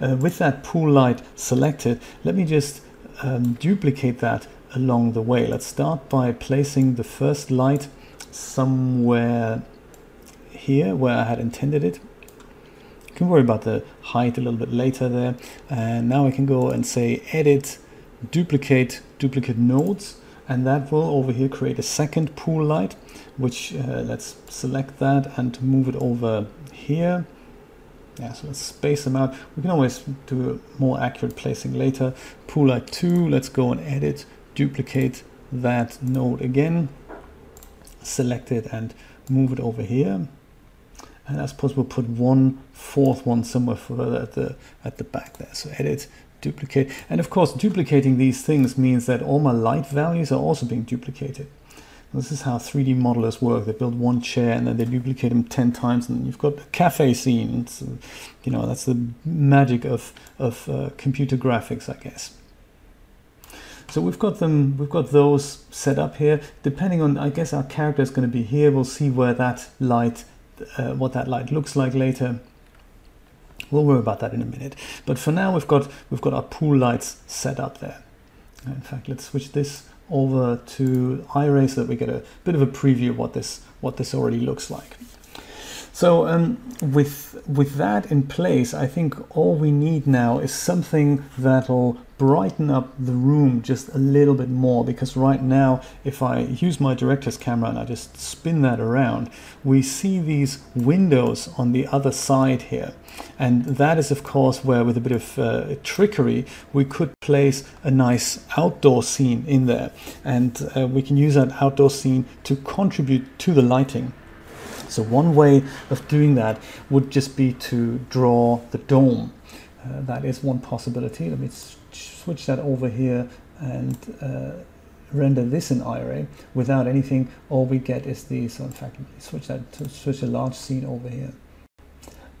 uh, with that pool light selected let me just um, duplicate that along the way. Let's start by placing the first light somewhere here where I had intended it. You can worry about the height a little bit later there. And now I can go and say edit, duplicate, duplicate nodes. And that will over here create a second pool light, which uh, let's select that and move it over here. Yeah, so let's space them out. We can always do a more accurate placing later. Pool light 2, let's go and edit, duplicate that node again, select it and move it over here. And I suppose we'll put one fourth one somewhere further at the at the back there. So edit, duplicate. And of course, duplicating these things means that all my light values are also being duplicated. This is how 3D modelers work. They build one chair and then they duplicate them 10 times and you've got a cafe scene. It's, you know, that's the magic of, of uh, computer graphics, I guess. So we've got them, we've got those set up here. Depending on, I guess our character is going to be here. We'll see where that light, uh, what that light looks like later. We'll worry about that in a minute. But for now, we've got we've got our pool lights set up there. Uh, in fact, let's switch this over to Iray so that we get a bit of a preview of what this what this already looks like. So um, with with that in place, I think all we need now is something that'll brighten up the room just a little bit more because right now if I use my director's camera and I just spin that around we see these windows on the other side here. And that is of course where with a bit of uh, trickery we could place a nice outdoor scene in there. And uh, we can use that outdoor scene to contribute to the lighting so one way of doing that would just be to draw the dome. Uh, that is one possibility. Let me switch that over here and uh, render this in Iray without anything. All we get is the, so in fact, switch that to switch a large scene over here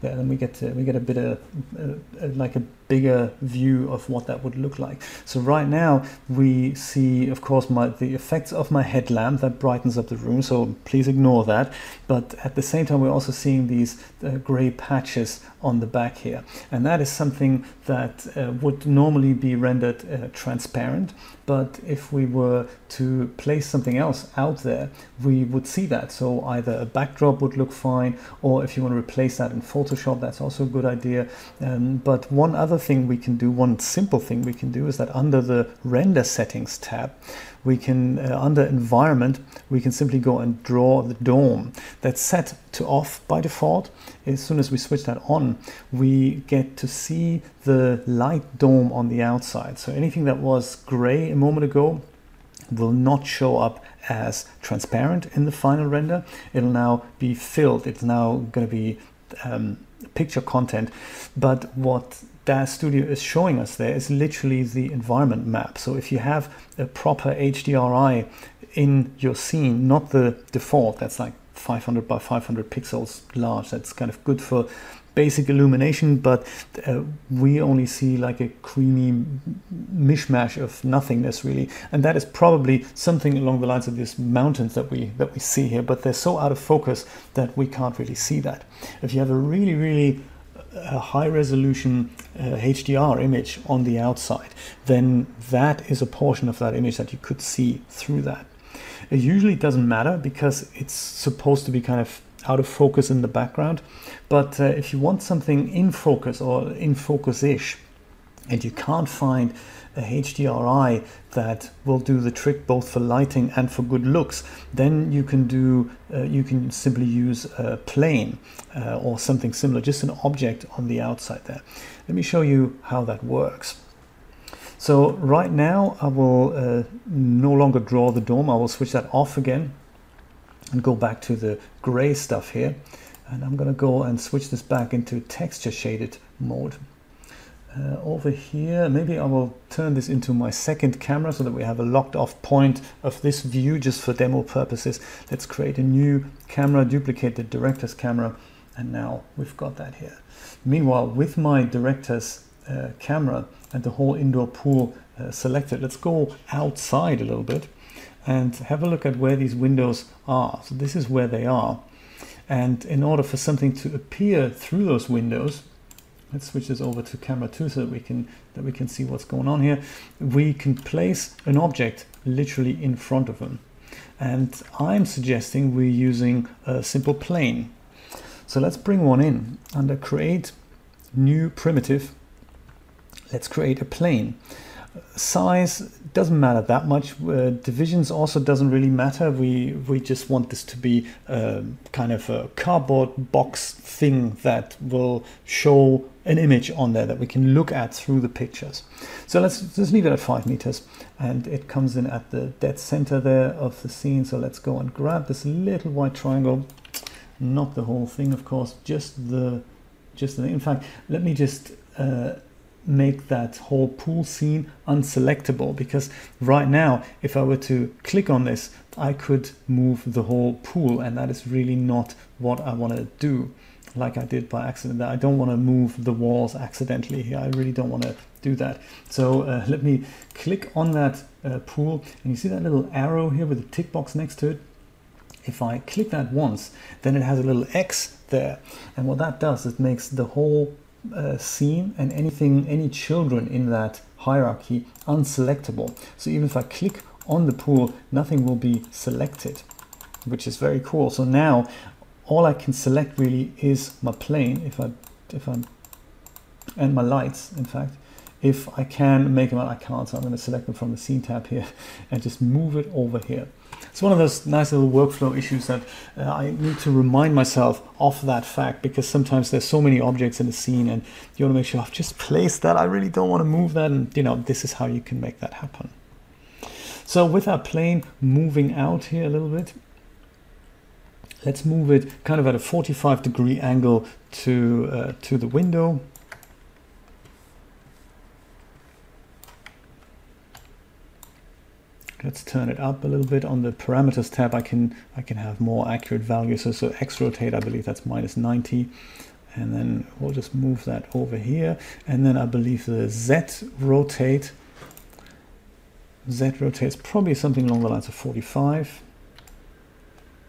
then we get to, we get a bit of uh, uh, like a bigger view of what that would look like. So right now we see, of course, my the effects of my headlamp that brightens up the room. So please ignore that. But at the same time, we're also seeing these uh, gray patches on the back here, and that is something that uh, would normally be rendered uh, transparent. But if we were to place something else out there, we would see that. So either a backdrop would look fine, or if you want to replace that in Photoshop, that's also a good idea. Um, but one other thing we can do, one simple thing we can do is that under the render settings tab, we can, uh, under environment, we can simply go and draw the dome. That's set to off by default. As soon as we switch that on, we get to see the light dome on the outside. So anything that was gray a moment ago will not show up as transparent in the final render. It'll now be filled. It's now going to be um, picture content. But what DAZ Studio is showing us there is literally the environment map. So if you have a proper HDRI in your scene, not the default, that's like 500 by 500 pixels large, that's kind of good for basic illumination, but uh, we only see like a creamy mishmash of nothingness really. And that is probably something along the lines of these mountains that we, that we see here, but they're so out of focus that we can't really see that. If you have a really, really a high resolution uh, HDR image on the outside, then that is a portion of that image that you could see through that. It usually doesn't matter because it's supposed to be kind of out of focus in the background. But uh, if you want something in focus or in focus-ish, and you can't find a HDRI that will do the trick both for lighting and for good looks, then you can do uh, you can simply use a plane uh, or something similar, just an object on the outside there. Let me show you how that works. So right now I will uh, no longer draw the dome. I will switch that off again and go back to the gray stuff here. And I'm going to go and switch this back into texture shaded mode. Uh, over here, maybe I will turn this into my second camera so that we have a locked off point of this view just for demo purposes. Let's create a new camera, duplicate the director's camera, and now we've got that here. Meanwhile, with my director's uh, camera and the whole indoor pool uh, selected, let's go outside a little bit and have a look at where these windows are. So this is where they are. And in order for something to appear through those windows, let's switch this over to camera two so that we can that we can see what's going on here. We can place an object literally in front of them. And I'm suggesting we're using a simple plane. So let's bring one in under create new primitive. Let's create a plane size doesn't matter that much. Uh, divisions also doesn't really matter. We we just want this to be uh, kind of a cardboard box thing that will show an image on there that we can look at through the pictures. So let's just leave it at five meters, and it comes in at the dead center there of the scene. So let's go and grab this little white triangle, not the whole thing, of course, just the just the. In fact, let me just. Uh, make that whole pool scene unselectable. Because right now if I were to click on this I could move the whole pool and that is really not what I want to do like I did by accident. I don't want to move the walls accidentally here. I really don't want to do that. So uh, let me click on that uh, pool and you see that little arrow here with the tick box next to it? If I click that once then it has a little X there. And what that does it makes the whole uh, scene and anything, any children in that hierarchy unselectable. So even if I click on the pool, nothing will be selected, which is very cool. So now all I can select really is my plane, if I, if I'm, and my lights, in fact. If I can make them, out, I can't, so I'm going to select them from the scene tab here *laughs* and just move it over here. It's one of those nice little workflow issues that uh, I need to remind myself of that fact because sometimes there's so many objects in the scene and you want to make sure I've just placed that. I really don't want to move that. And you know, this is how you can make that happen. So with our plane moving out here a little bit, let's move it kind of at a 45 degree angle to, uh, to the window. Let's turn it up a little bit. On the parameters tab I can I can have more accurate values. So, so X rotate I believe that's minus 90 and then we'll just move that over here. And then I believe the Z rotate Z rotates probably something along the lines of 45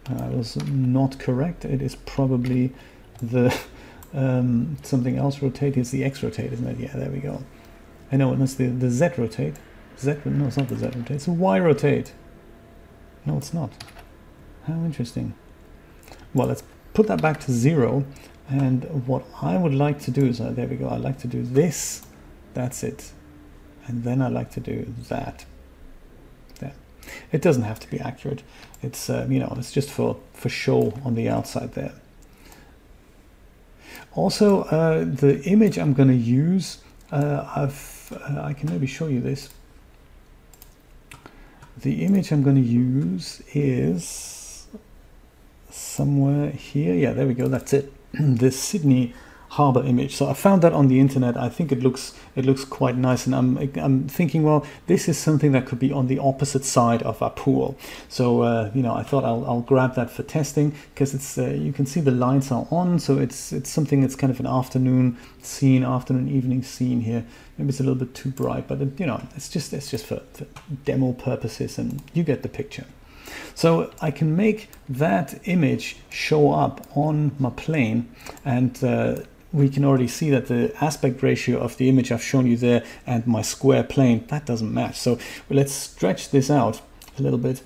I was not correct. It is probably the *laughs* um, something else rotate is the X rotate isn't it? Yeah there we go. I know that's the, the Z rotate Z, no, it's not the Z rotate. It's a Y rotate. No, it's not. How interesting. Well, let's put that back to zero. And what I would like to do is, uh, there we go, I like to do this. That's it. And then I like to do that. There. It doesn't have to be accurate. It's, uh, you know, it's just for, for show on the outside there. Also, uh, the image I'm going to use, uh, I've, uh, I can maybe show you this the image I'm going to use is somewhere here. Yeah, there we go. That's it. *clears throat* this Sydney harbor image. So I found that on the internet. I think it looks it looks quite nice, and I'm I'm thinking, well, this is something that could be on the opposite side of our pool. So uh, you know, I thought I'll, I'll grab that for testing because it's uh, you can see the lights are on, so it's it's something that's kind of an afternoon scene, afternoon evening scene here. Maybe it's a little bit too bright, but you know, it's just it's just for, for demo purposes, and you get the picture. So I can make that image show up on my plane and uh, we can already see that the aspect ratio of the image I've shown you there and my square plane, that doesn't match. So let's stretch this out a little bit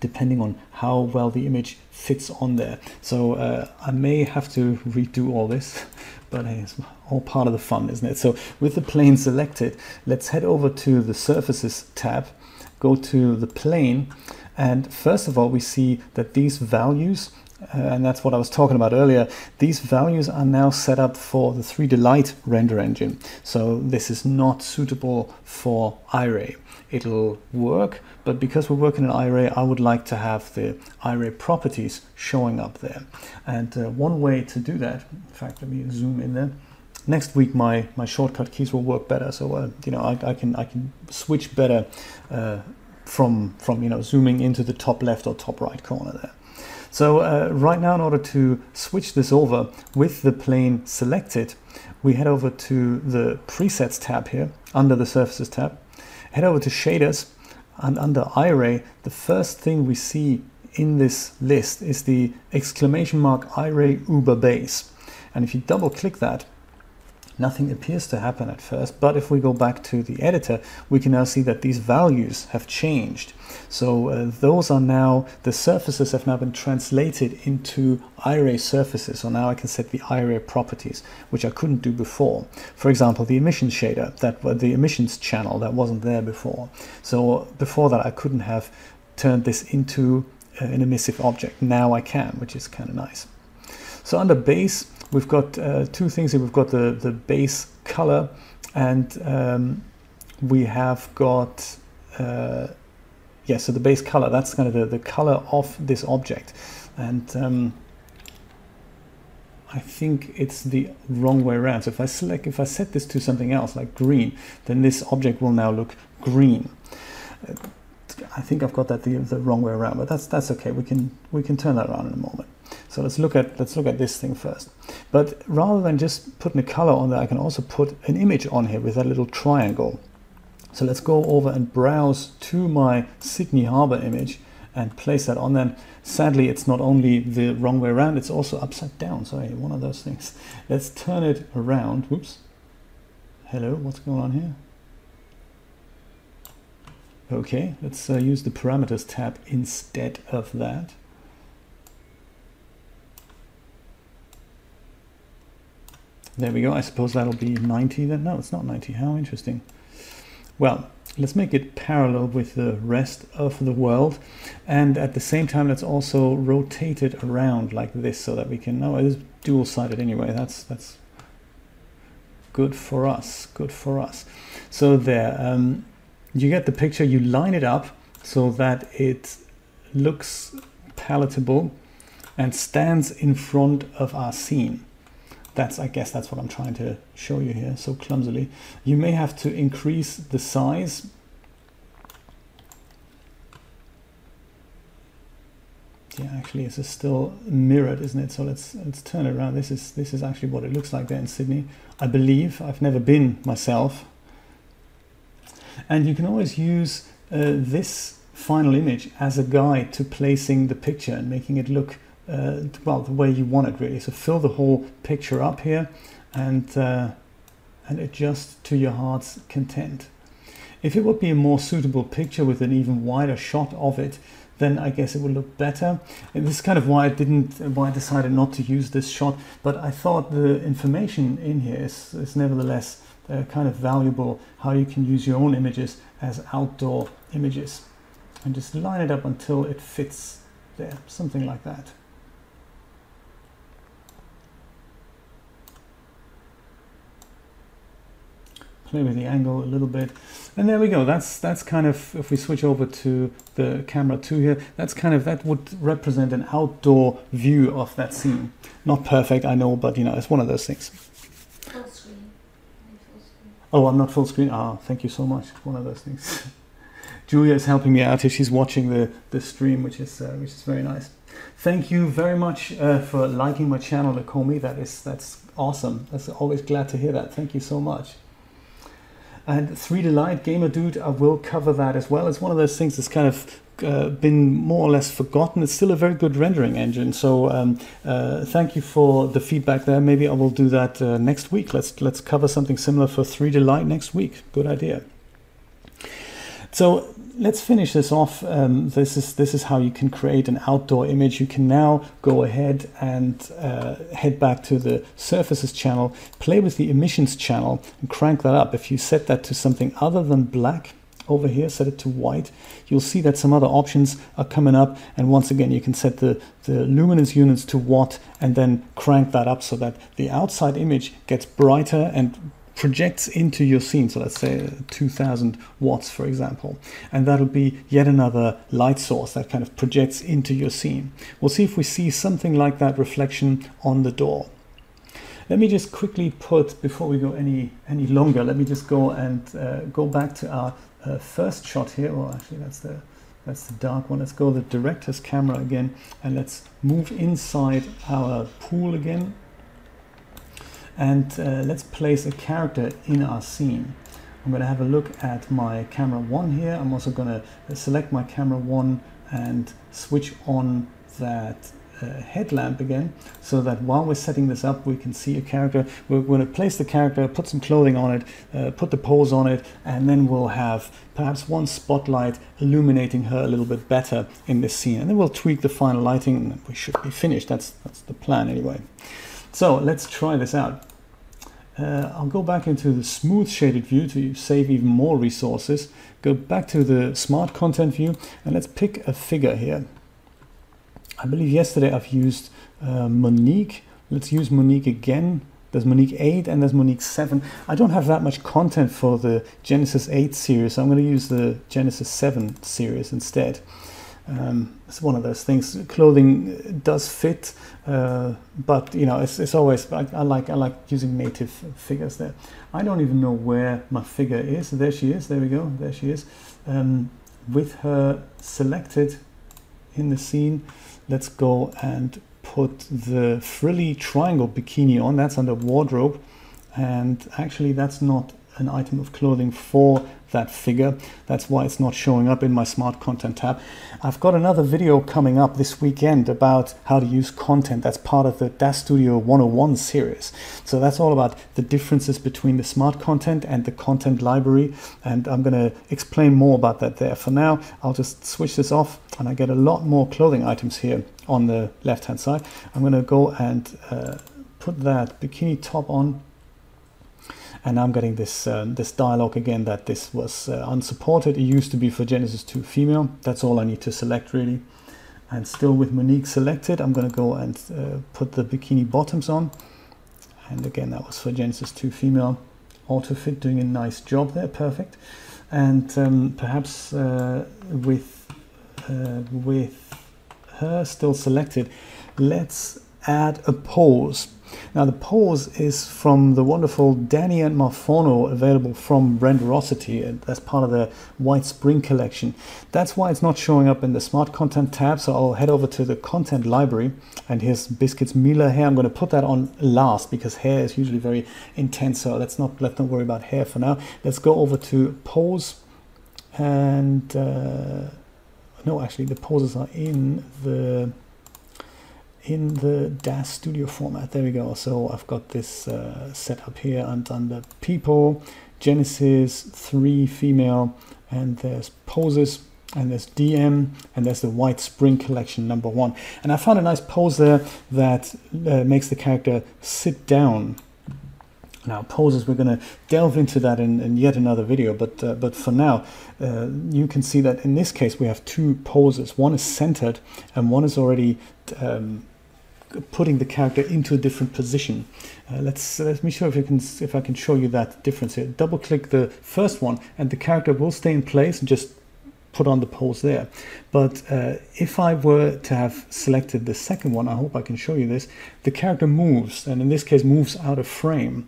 depending on how well the image fits on there. So uh, I may have to redo all this, *laughs* but it's all part of the fun, isn't it? So with the plane selected, let's head over to the surfaces tab, go to the plane, and first of all, we see that these values uh, and that's what I was talking about earlier, these values are now set up for the 3Delight render engine. So this is not suitable for Iray. It'll work, but because we're working in Iray, I would like to have the Iray properties showing up there. And uh, one way to do that, in fact, let me zoom in there. Next week, my, my shortcut keys will work better. So, uh, you know, I, I, can, I can switch better uh, from, from, you know, zooming into the top left or top right corner there. So uh, right now, in order to switch this over with the plane selected, we head over to the presets tab here under the surfaces tab, head over to shaders and under Iray, the first thing we see in this list is the exclamation mark Iray Uber base. And if you double click that, nothing appears to happen at first. But if we go back to the editor, we can now see that these values have changed. So uh, those are now, the surfaces have now been translated into Iray surfaces. So now I can set the Iray properties, which I couldn't do before. For example, the emissions shader, that the emissions channel that wasn't there before. So before that, I couldn't have turned this into uh, an emissive object. Now I can, which is kind of nice. So under base, we've got uh, two things here. We've got the, the base color and um, we have got, uh, yeah, so the base color, that's kind of the, the color of this object. And um, I think it's the wrong way around. So if I select, if I set this to something else like green, then this object will now look green. I think I've got that the, the wrong way around, but that's that's okay. We can we can turn that around in a moment. So let's look at let's look at this thing first. But rather than just putting a color on there, I can also put an image on here with that little triangle. So let's go over and browse to my Sydney Harbor image and place that on then. Sadly, it's not only the wrong way around, it's also upside down. Sorry, one of those things. *laughs* Let's turn it around. Whoops. Hello, what's going on here? Okay, let's uh, use the parameters tab instead of that. There we go. I suppose that'll be 90 then. No, it's not 90. How interesting. Well, let's make it parallel with the rest of the world. And at the same time, let's also rotate it around like this so that we can, no, it is dual-sided anyway. That's, that's good for us. Good for us. So there, um, you get the picture. You line it up so that it looks palatable and stands in front of our scene that's I guess that's what I'm trying to show you here so clumsily. You may have to increase the size. Yeah actually this is still mirrored isn't it? So let's let's turn it around. This is this is actually what it looks like there in Sydney. I believe I've never been myself. And you can always use uh, this final image as a guide to placing the picture and making it look uh, well the way you want it really. So fill the whole picture up here and uh, and adjust to your heart's content. If it would be a more suitable picture with an even wider shot of it then I guess it would look better. And this is kind of why I didn't why I decided not to use this shot but I thought the information in here is, is nevertheless uh, kind of valuable how you can use your own images as outdoor images. And just line it up until it fits there something like that with the angle a little bit. And there we go. That's that's kind of, if we switch over to the camera 2 here, that's kind of, that would represent an outdoor view of that scene. Not perfect, I know, but you know, it's one of those things. Full screen. Full screen. Oh, I'm not full screen? Ah, thank you so much. It's one of those things. *laughs* Julia is helping me out here. She's watching the, the stream, which is uh, which is very nice. Thank you very much uh, for liking my channel, Nakomi. That is that's awesome. That's always glad to hear that. Thank you so much. And 3D Light Gamer Dude, I will cover that as well. It's one of those things that's kind of uh, been more or less forgotten. It's still a very good rendering engine. So um, uh, thank you for the feedback there. Maybe I will do that uh, next week. Let's let's cover something similar for 3Delight next week. Good idea. So let's finish this off. Um, this is this is how you can create an outdoor image. You can now go ahead and uh, head back to the surfaces channel, play with the emissions channel and crank that up. If you set that to something other than black, over here, set it to white, you'll see that some other options are coming up. And once again, you can set the, the luminance units to watt and then crank that up so that the outside image gets brighter and projects into your scene. So let's say 2000 watts, for example, and that'll be yet another light source that kind of projects into your scene. We'll see if we see something like that reflection on the door. Let me just quickly put, before we go any, any longer, let me just go and uh, go back to our uh, first shot here. Well, actually, that's the, that's the dark one. Let's go the director's camera again, and let's move inside our pool again. And uh, let's place a character in our scene. I'm going to have a look at my camera one here. I'm also going to select my camera one and switch on that uh, headlamp again so that while we're setting this up we can see a character. We're going to place the character put some clothing on it uh, put the pose on it and then we'll have perhaps one spotlight illuminating her a little bit better in this scene. And then we'll tweak the final lighting. And we should be finished. That's that's the plan anyway so let's try this out uh, I'll go back into the smooth shaded view to save even more resources go back to the smart content view and let's pick a figure here I believe yesterday I've used uh, Monique. Let's use Monique again. There's Monique 8 and there's Monique 7. I don't have that much content for the Genesis 8 series, so I'm going to use the Genesis 7 series instead. Um, it's one of those things. Clothing does fit, uh, but you know, it's, it's always. I, I, like I like using native figures there. I don't even know where my figure is. There she is. There we go. There she is, um, with her selected in the scene let's go and put the frilly triangle bikini on. That's under wardrobe. And actually that's not an item of clothing for that figure. That's why it's not showing up in my smart content tab. I've got another video coming up this weekend about how to use content. That's part of the DAZ Studio 101 series. So that's all about the differences between the smart content and the content library. And I'm going to explain more about that there. For now, I'll just switch this off and I get a lot more clothing items here on the left hand side. I'm going to go and uh, put that bikini top on and I'm getting this uh, this dialog again that this was uh, unsupported. It used to be for Genesis 2 female. That's all I need to select really. And still with Monique selected, I'm going to go and uh, put the bikini bottoms on. And again, that was for Genesis 2 female. AutoFit doing a nice job there, perfect. And um, perhaps uh, with uh, with her still selected, let's add a pose now the pose is from the wonderful Danny and Marfono available from Renderosity that's part of the White Spring collection. That's why it's not showing up in the Smart Content tab, so I'll head over to the Content Library and here's Biscuits Mila hair. I'm going to put that on last because hair is usually very intense, so let's not, let's not worry about hair for now. Let's go over to Pose and uh, no, actually the poses are in the in the DAZ Studio format. There we go. So I've got this uh, set up here and under people, Genesis 3 female, and there's poses, and there's DM, and there's the White Spring collection number one. And I found a nice pose there that uh, makes the character sit down. Now poses, we're going to delve into that in, in, yet another video, but uh, but for now, uh, you can see that in this case we have two poses. One is centered, and one is already um, putting the character into a different position. Uh, let's let me show if you can if I can show you that difference here. Double click the first one and the character will stay in place and just put on the pose there. But uh, if I were to have selected the second one, I hope I can show you this, the character moves, and in this case moves out of frame.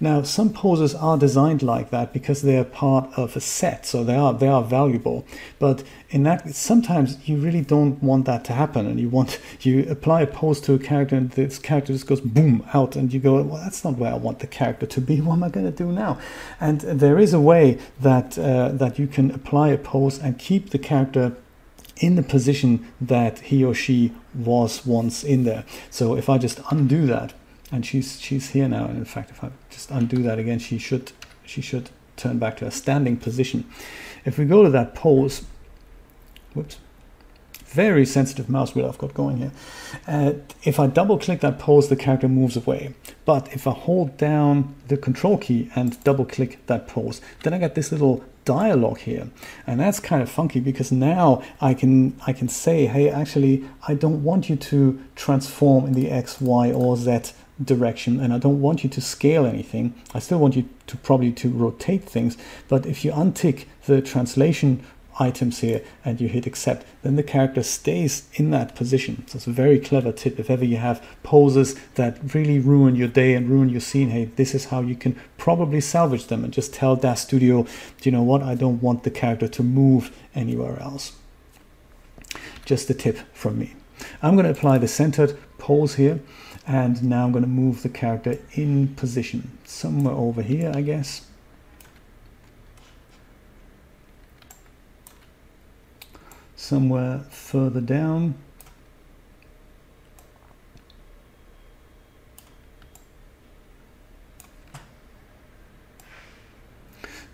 Now, some poses are designed like that because they are part of a set, so they are, they are valuable. But in that, sometimes you really don't want that to happen, and you want, *laughs* you apply a pose to a character and this character just goes boom out, and you go, well, that's not where I want the character to be, *laughs* what am I going to do now? And there is a way that, uh, that you can apply a pose and keep the character in the position that he or she was once in there. So if I just undo that, and she's she's here now, and in fact, if I just undo that again, she should she should turn back to a standing position. If we go to that pose, whoops, very sensitive mouse wheel I've got going here. Uh, if I double click that pose, the character moves away. But if I hold down the control key and double click that pose, then I get this little dialogue here. And that's kind of funky because now I can I can say, hey, actually, I don't want you to transform in the X, Y, or Z direction and I don't want you to scale anything. I still want you to probably to rotate things. But if you untick the translation items here and you hit accept, then the character stays in that position. So it's a very clever tip. If ever you have poses that really ruin your day and ruin your scene, hey, this is how you can probably salvage them and just tell DAZ Studio, you know what, I don't want the character to move anywhere else. Just a tip from me. I'm going to apply the centered pose here and now I'm going to move the character in position somewhere over here I guess somewhere further down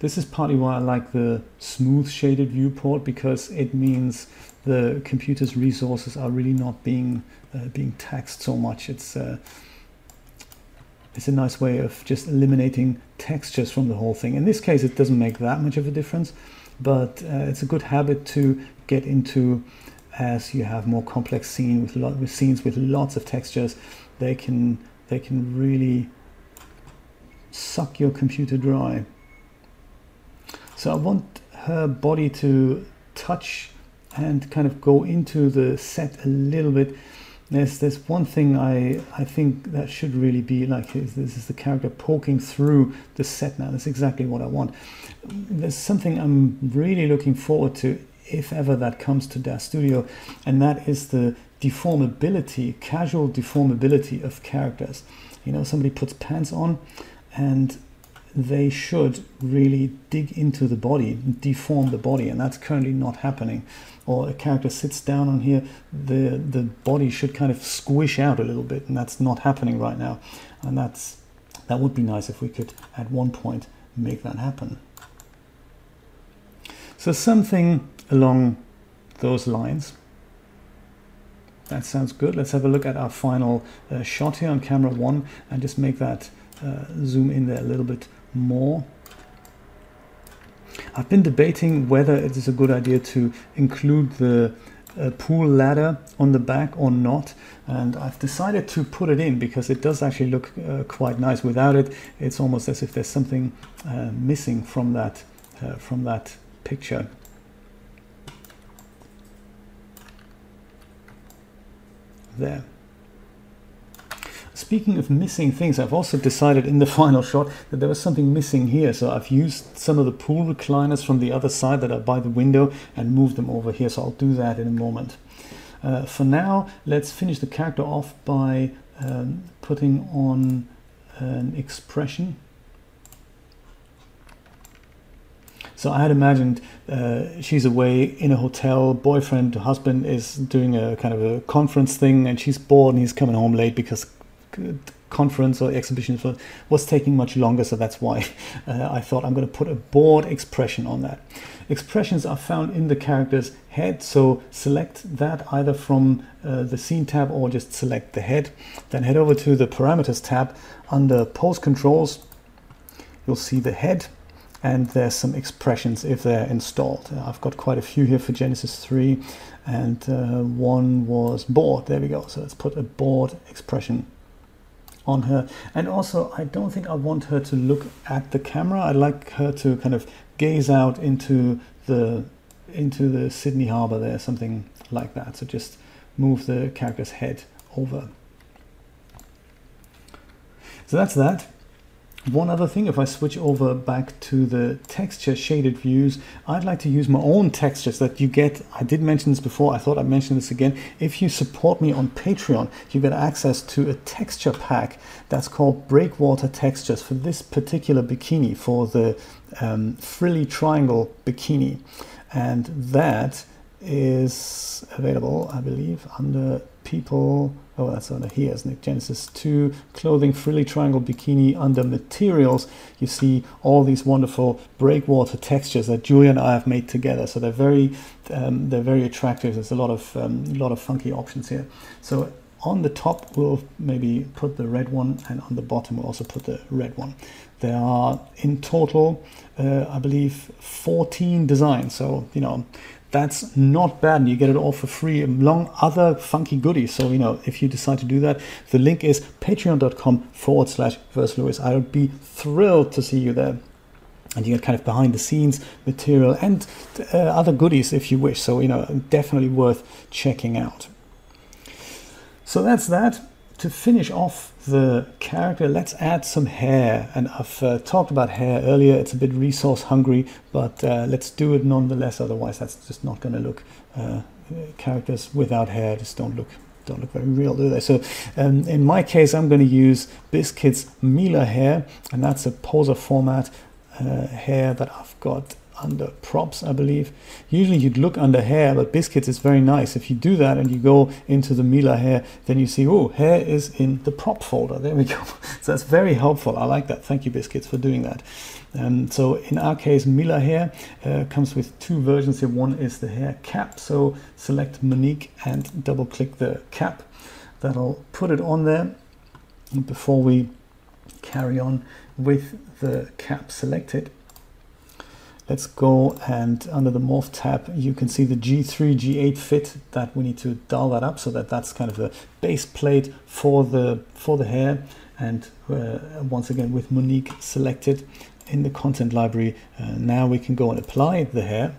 This is partly why I like the smooth shaded viewport because it means the computer's resources are really not being uh, being taxed so much. It's uh, it's a nice way of just eliminating textures from the whole thing. In this case, it doesn't make that much of a difference, but uh, it's a good habit to get into as you have more complex scene with, lot, with scenes with lots of textures. They can they can really suck your computer dry. So I want her body to touch and kind of go into the set a little bit. There's there's one thing I I think that should really be like this is the character poking through the set now. That's exactly what I want. There's something I'm really looking forward to if ever that comes to DAZ Studio, and that is the deformability, casual deformability of characters. You know, somebody puts pants on and they should really dig into the body, deform the body, and that's currently not happening. Or a character sits down on here, the the body should kind of squish out a little bit, and that's not happening right now. And that's that would be nice if we could at one point make that happen. So something along those lines. That sounds good. Let's have a look at our final uh, shot here on camera one and just make that uh, zoom in there a little bit more. I've been debating whether it is a good idea to include the uh, pool ladder on the back or not and I've decided to put it in because it does actually look uh, quite nice without it it's almost as if there's something uh, missing from that from that picture there Speaking of missing things, I've also decided in the *laughs* final shot that there was something missing here. So I've used some of the pool recliners from the other side that are by the window and moved them over here. So I'll do that in a moment. Uh, for now, let's finish the character off by um, putting on an expression. So I had imagined uh, she's away in a hotel, boyfriend, husband is doing a kind of a conference thing, and she's bored and he's coming home late because conference or exhibition was taking much longer so that's why *laughs* uh, I thought I'm going to put a bored expression on that. Expressions are found in the character's head so select that either from uh, the scene tab or just select the head. Then head over to the parameters tab. Under pose controls you'll see the head and there's some expressions if they're installed. Uh, I've got quite a few here for Genesis 3 and uh, one was bored. There we go. So let's put a bored expression on her. And also, I don't think I want her to look at the camera. I'd like her to kind of gaze out into the into the Sydney Harbour there, something like that. So just move the character's head over. So that's that. One other thing, if I switch over back to the texture shaded views, I'd like to use my own textures that you get. I did mention this before, I thought I'd mention this again. If you support me on Patreon, you get access to a texture pack that's called Breakwater Textures for this particular bikini, for the um, frilly triangle bikini. And that is available, I believe, under people. Oh, that's under here, isn't it? Genesis 2, clothing, frilly triangle bikini. Under materials, you see all these wonderful breakwater textures that Julia and I have made together. So they're very, um, they're very attractive. There's a lot of, um, lot of funky options here. So on the top, we'll maybe put the red one, and on the bottom, we'll also put the red one. There are in total, uh, I believe, 14 designs. So, you know, that's not bad and you get it all for free among other funky goodies. So you know if you decide to do that the link is patreon.com forward slash versluis. I would be thrilled to see you there. And you get kind of behind the scenes material and uh, other goodies if you wish. So you know definitely worth checking out. So that's that. To finish off the character, let's add some hair. And I've uh, talked about hair earlier. It's a bit resource hungry, but uh, let's do it nonetheless. Otherwise, that's just not going to look. Uh, characters without hair just don't look don't look very real, do they? So um, in my case, I'm going to use Biscuit's Mila hair, and that's a poser format uh, hair that I've got under props, I believe. Usually you'd look under hair, but biscuits is very nice. If you do that and you go into the Mila hair, then you see, oh, hair is in the prop folder. There we go. *laughs* so that's very helpful. I like that. Thank you, biscuits, for doing that. Um, so in our case, Mila hair uh, comes with two versions here. One is the hair cap. So select Monique and double click the cap. That'll put it on there. And before we carry on with the cap selected, Let's go and under the morph tab, you can see the G3, G8 fit that we need to dial that up so that that's kind of the base plate for the, for the hair. And uh, once again, with Monique selected in the content library, uh, now we can go and apply the hair.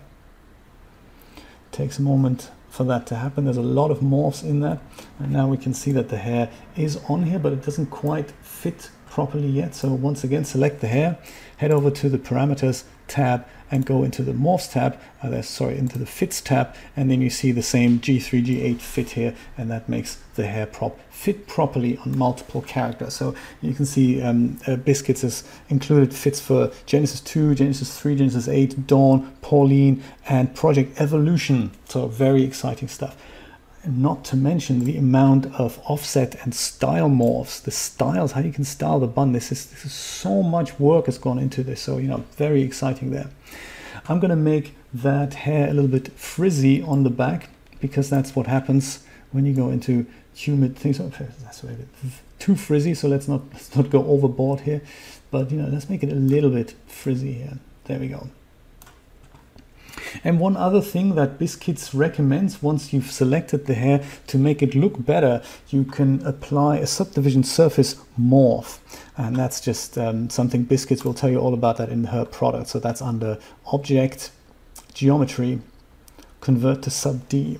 Takes a moment for that to happen. There's a lot of morphs in that. And now we can see that the hair is on here, but it doesn't quite fit properly yet. So once again, select the hair, head over to the parameters tab and go into the morphs tab, uh, sorry, into the fits tab, and then you see the same G3, G8 fit here, and that makes the hair prop fit properly on multiple characters. So you can see um, uh, Biscuits has included fits for Genesis 2, Genesis 3, Genesis 8, Dawn, Pauline, and Project Evolution. So very exciting stuff not to mention the amount of offset and style morphs, the styles, how you can style the bun. This is, this is so much work has gone into this. So, you know, very exciting there. I'm going to make that hair a little bit frizzy on the back because that's what happens when you go into humid things. Oh, that's a bit too frizzy, so let's not, let's not go overboard here. But, you know, let's make it a little bit frizzy here. There we go. And one other thing that Biscuits recommends once you've selected the hair to make it look better, you can apply a subdivision surface morph. And that's just um, something Biscuits will tell you all about that in her product. So that's under Object, Geometry, Convert to Sub D.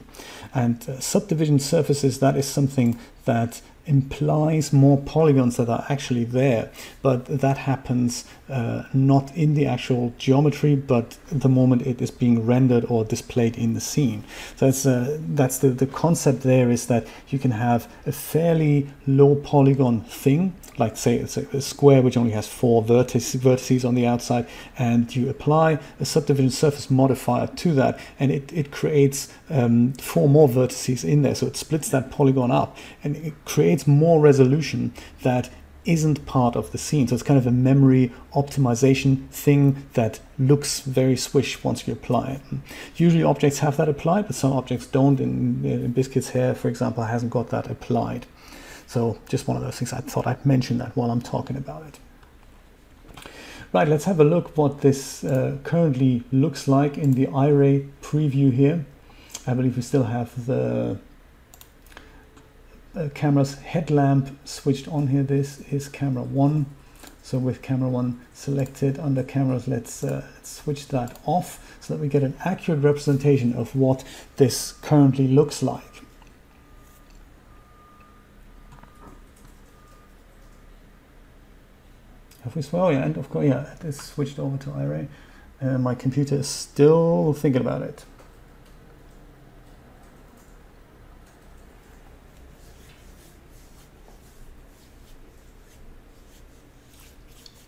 And uh, subdivision surfaces, that is something that implies more polygons that are actually there, but that happens uh, not in the actual geometry, but the moment it is being rendered or displayed in the scene. So it's, uh, that's the, the concept there is that you can have a fairly low polygon thing, like say it's a, square which only has four vertices, vertices on the outside, and you apply a subdivision surface modifier to that, and it, it creates um, four more vertices in there. So it splits that polygon up and it creates more resolution that isn't part of the scene. So it's kind of a memory optimization thing that looks very swish once you apply it. Usually objects have that applied, but some objects don't. In, in Biscuit's hair, for example, hasn't got that applied. So just one of those things I thought I'd mention that while I'm talking about it. Right, let's have a look what this uh, currently looks like in the Iray preview here. I believe we still have the camera's headlamp switched on here. This is camera one. So with camera one selected under cameras, let's, uh, let's switch that off so that we get an accurate representation of what this currently looks like. Have we well, yeah, and of course, yeah, it is switched over to Iray. Uh, my computer is still thinking about it.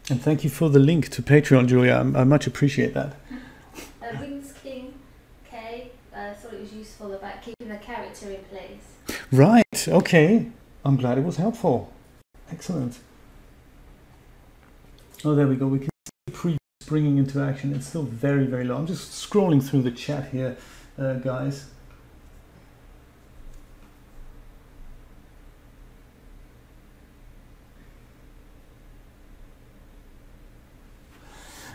And thank you for the link to Patreon, Julia. I, I much appreciate that. *laughs* Uh, Wings King K, uh, thought it was useful about keeping the character in place. Right, okay. I'm glad it was helpful. Excellent. Oh, there we go. We can see pre springing into action. It's still very, very low. I'm just scrolling through the chat here, uh, guys.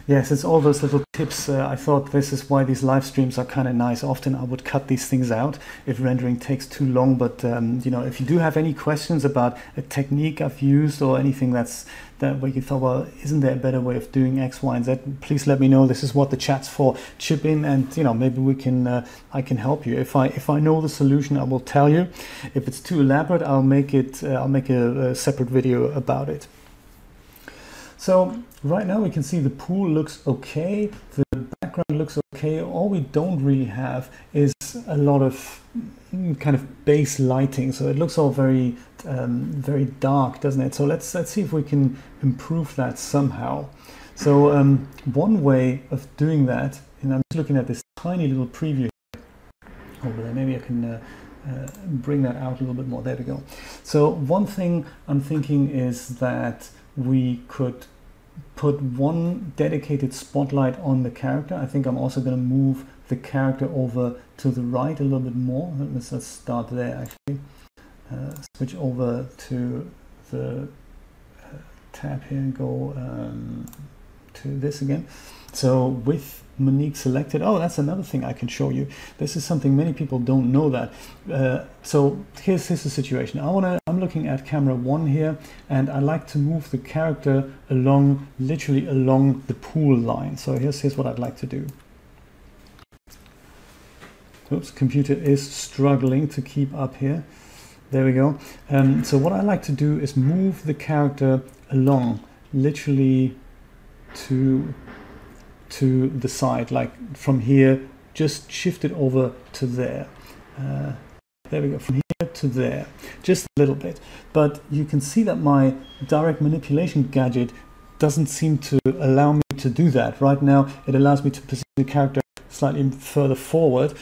Yes, it's all those little tips. Uh, I thought this is why these live streams are kind of nice. Often I would cut these things out if rendering takes too long. But um, you know, if you do have any questions about a technique I've used or anything that's that where you thought, well, isn't there a better way of doing X, Y, and Z? Please let me know. This is what the chat's for. Chip in, and you know, maybe we can uh, I can help you. If I if I know the solution, I will tell you. If it's too elaborate, I'll make it. Uh, I'll make a, a separate video about it. So right now we can see the pool looks okay, the background looks okay. All we don't really have is a lot of mm, kind of base lighting. So it looks all very, um, very dark, doesn't it? So let's, let's see if we can improve that somehow. So um, one way of doing that, and I'm just looking at this tiny little preview over there, maybe I can uh, uh, bring that out a little bit more. There we go. So one thing I'm thinking is that we could put one dedicated spotlight on the character. I think I'm also going to move the character over to the right a little bit more. Let's just start there actually. Uh, switch over to the tab here and go um, to this again. So with Monique selected, oh, that's another thing I can show you. This is something many people don't know that. Uh, so here's, here's the situation. I wanna, I'm looking at camera one here, and I like to move the character along, literally along the pool line. So here's, here's what I'd like to do. Oops, computer is struggling to keep up here. There we go. Um, so what I like to do is move the character along, literally to to the side, like from here, just shift it over to there. Uh, there we go, from here to there, just a little bit. But you can see that my direct manipulation gadget doesn't seem to allow me to do that. Right now, it allows me to position the character slightly further forward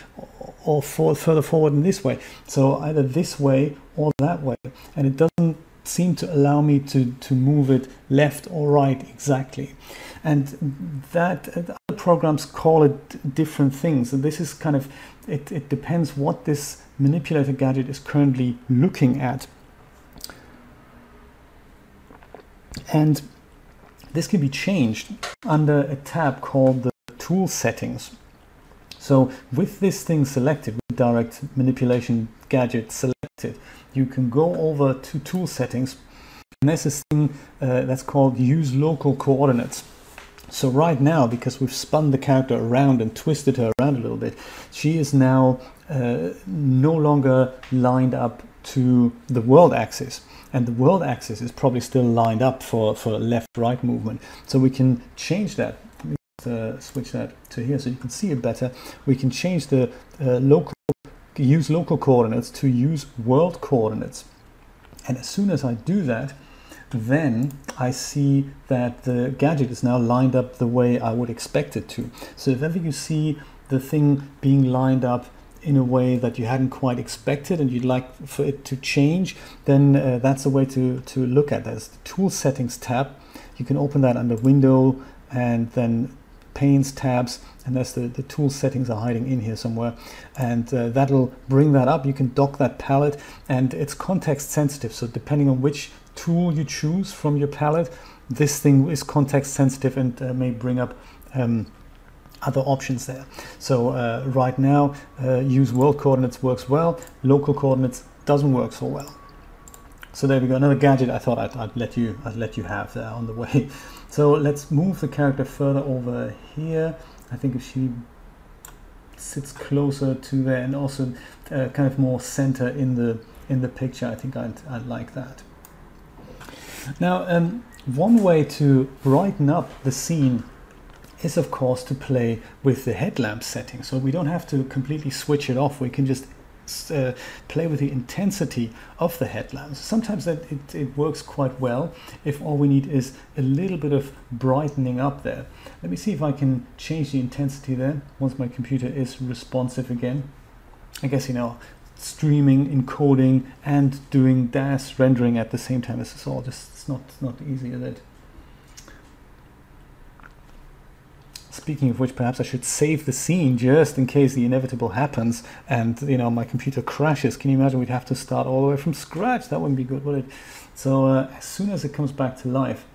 or for, further forward in this way. So either this way or that way. And it doesn't seem to allow me to, to move it left or right exactly. And that uh, other programs call it different things. And this is kind of, it, it depends what this manipulator gadget is currently looking at. And this can be changed under a tab called the tool settings. So with this thing selected, with direct manipulation gadget selected, you can go over to tool settings and there's this thing uh, that's called use local coordinates. So right now, because we've spun the character around and twisted her around a little bit, she is now uh, no longer lined up to the world axis. And the world axis is probably still lined up for, for left-right movement. So we can change that. Uh, switch that to here so you can see it better. We can change the uh, local, use local coordinates to use world coordinates. And as soon as I do that, then I see that the gadget is now lined up the way I would expect it to. So if ever you see the thing being lined up in a way that you hadn't quite expected and you'd like for it to change, then uh, that's a way to, to look at this. The Tool Settings tab, you can open that under Window and then Panes tabs, and that's the, the tool settings are hiding in here somewhere. And uh, that'll bring that up. You can dock that palette and it's context sensitive. So depending on which tool you choose from your palette, this thing is context sensitive and uh, may bring up um, other options there. So uh, right now, uh, use world coordinates works well, local coordinates doesn't work so well. So there we go, another gadget I thought I'd, I'd let you I'd let you have on the way. *laughs* So let's move the character further over here. I think if she sits closer to there and also uh, kind of more center in the in the picture, I think I'd, I'd like that. Now, um, one way to brighten up the scene is of course to play with the headlamp setting. So we don't have to completely switch it off. We can just uh, play with the intensity of the headlamps. Sometimes that it, it works quite well if all we need is a little bit of brightening up there. Let me see if I can change the intensity there once my computer is responsive again. I guess you know streaming, encoding, and doing DAZ rendering at the same time. This is all just it's not not easy, is it? Speaking of which, perhaps I should save the scene just in case the inevitable happens and you know my computer crashes. Can you imagine we'd have to start all the way from scratch? That wouldn't be good, would it? So uh, as soon as it comes back to life,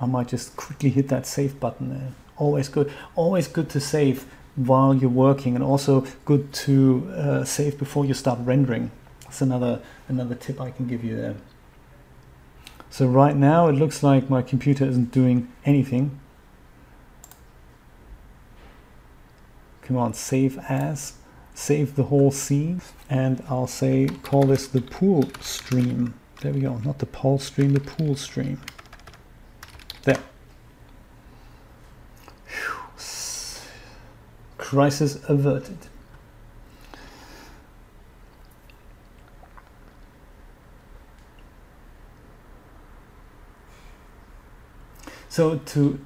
I might just quickly hit that save button there. Always good. Always good to save while you're working, and also good to uh, save before you start rendering. That's another another tip I can give you there. So right now it looks like my computer isn't doing anything come on save as save the whole scene and I'll say call this the pool stream. There we go not the pool stream the pool stream. There. Whew. crisis averted. So to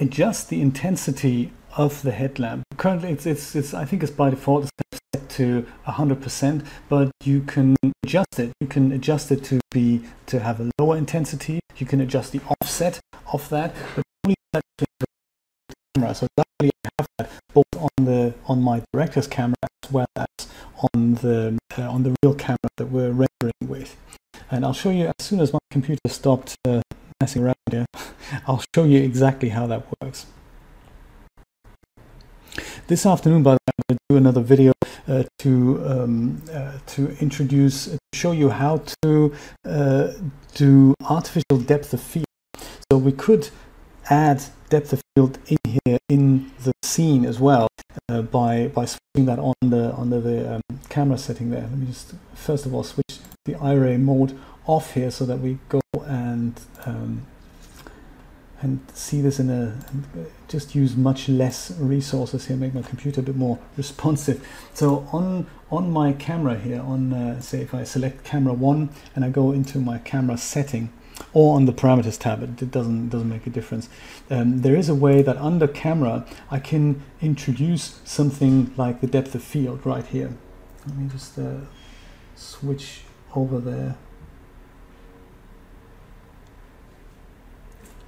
adjust the intensity of the headlamp. Currently, it's, it's, it's I think it's by default set to 100%, but you can adjust it. You can adjust it to be to have a lower intensity. You can adjust the offset of that, but only that camera. So luckily, I have that both on the on my director's camera as well as on the uh, on the real camera that we're rendering with. And I'll show you as soon as my computer stopped uh, messing around here. *laughs* I'll show you exactly how that works. This afternoon, by the way, I'm going to do another video uh, to um, uh, to introduce, uh, show you how to uh, do artificial depth of field. So we could add depth of field in here in the scene as well uh, by by switching that on the under the um, camera setting there. Let me just first of all switch the Iray mode off here so that we go and um, and see this in a just use much less resources here make my computer a bit more *laughs* responsive. So on on my camera here on uh, say if I select camera one and I go into my camera setting or on the parameters tab it doesn't doesn't make a difference. Um, there is a way that under camera I can introduce something like the depth of field right here. Let me just uh, switch over there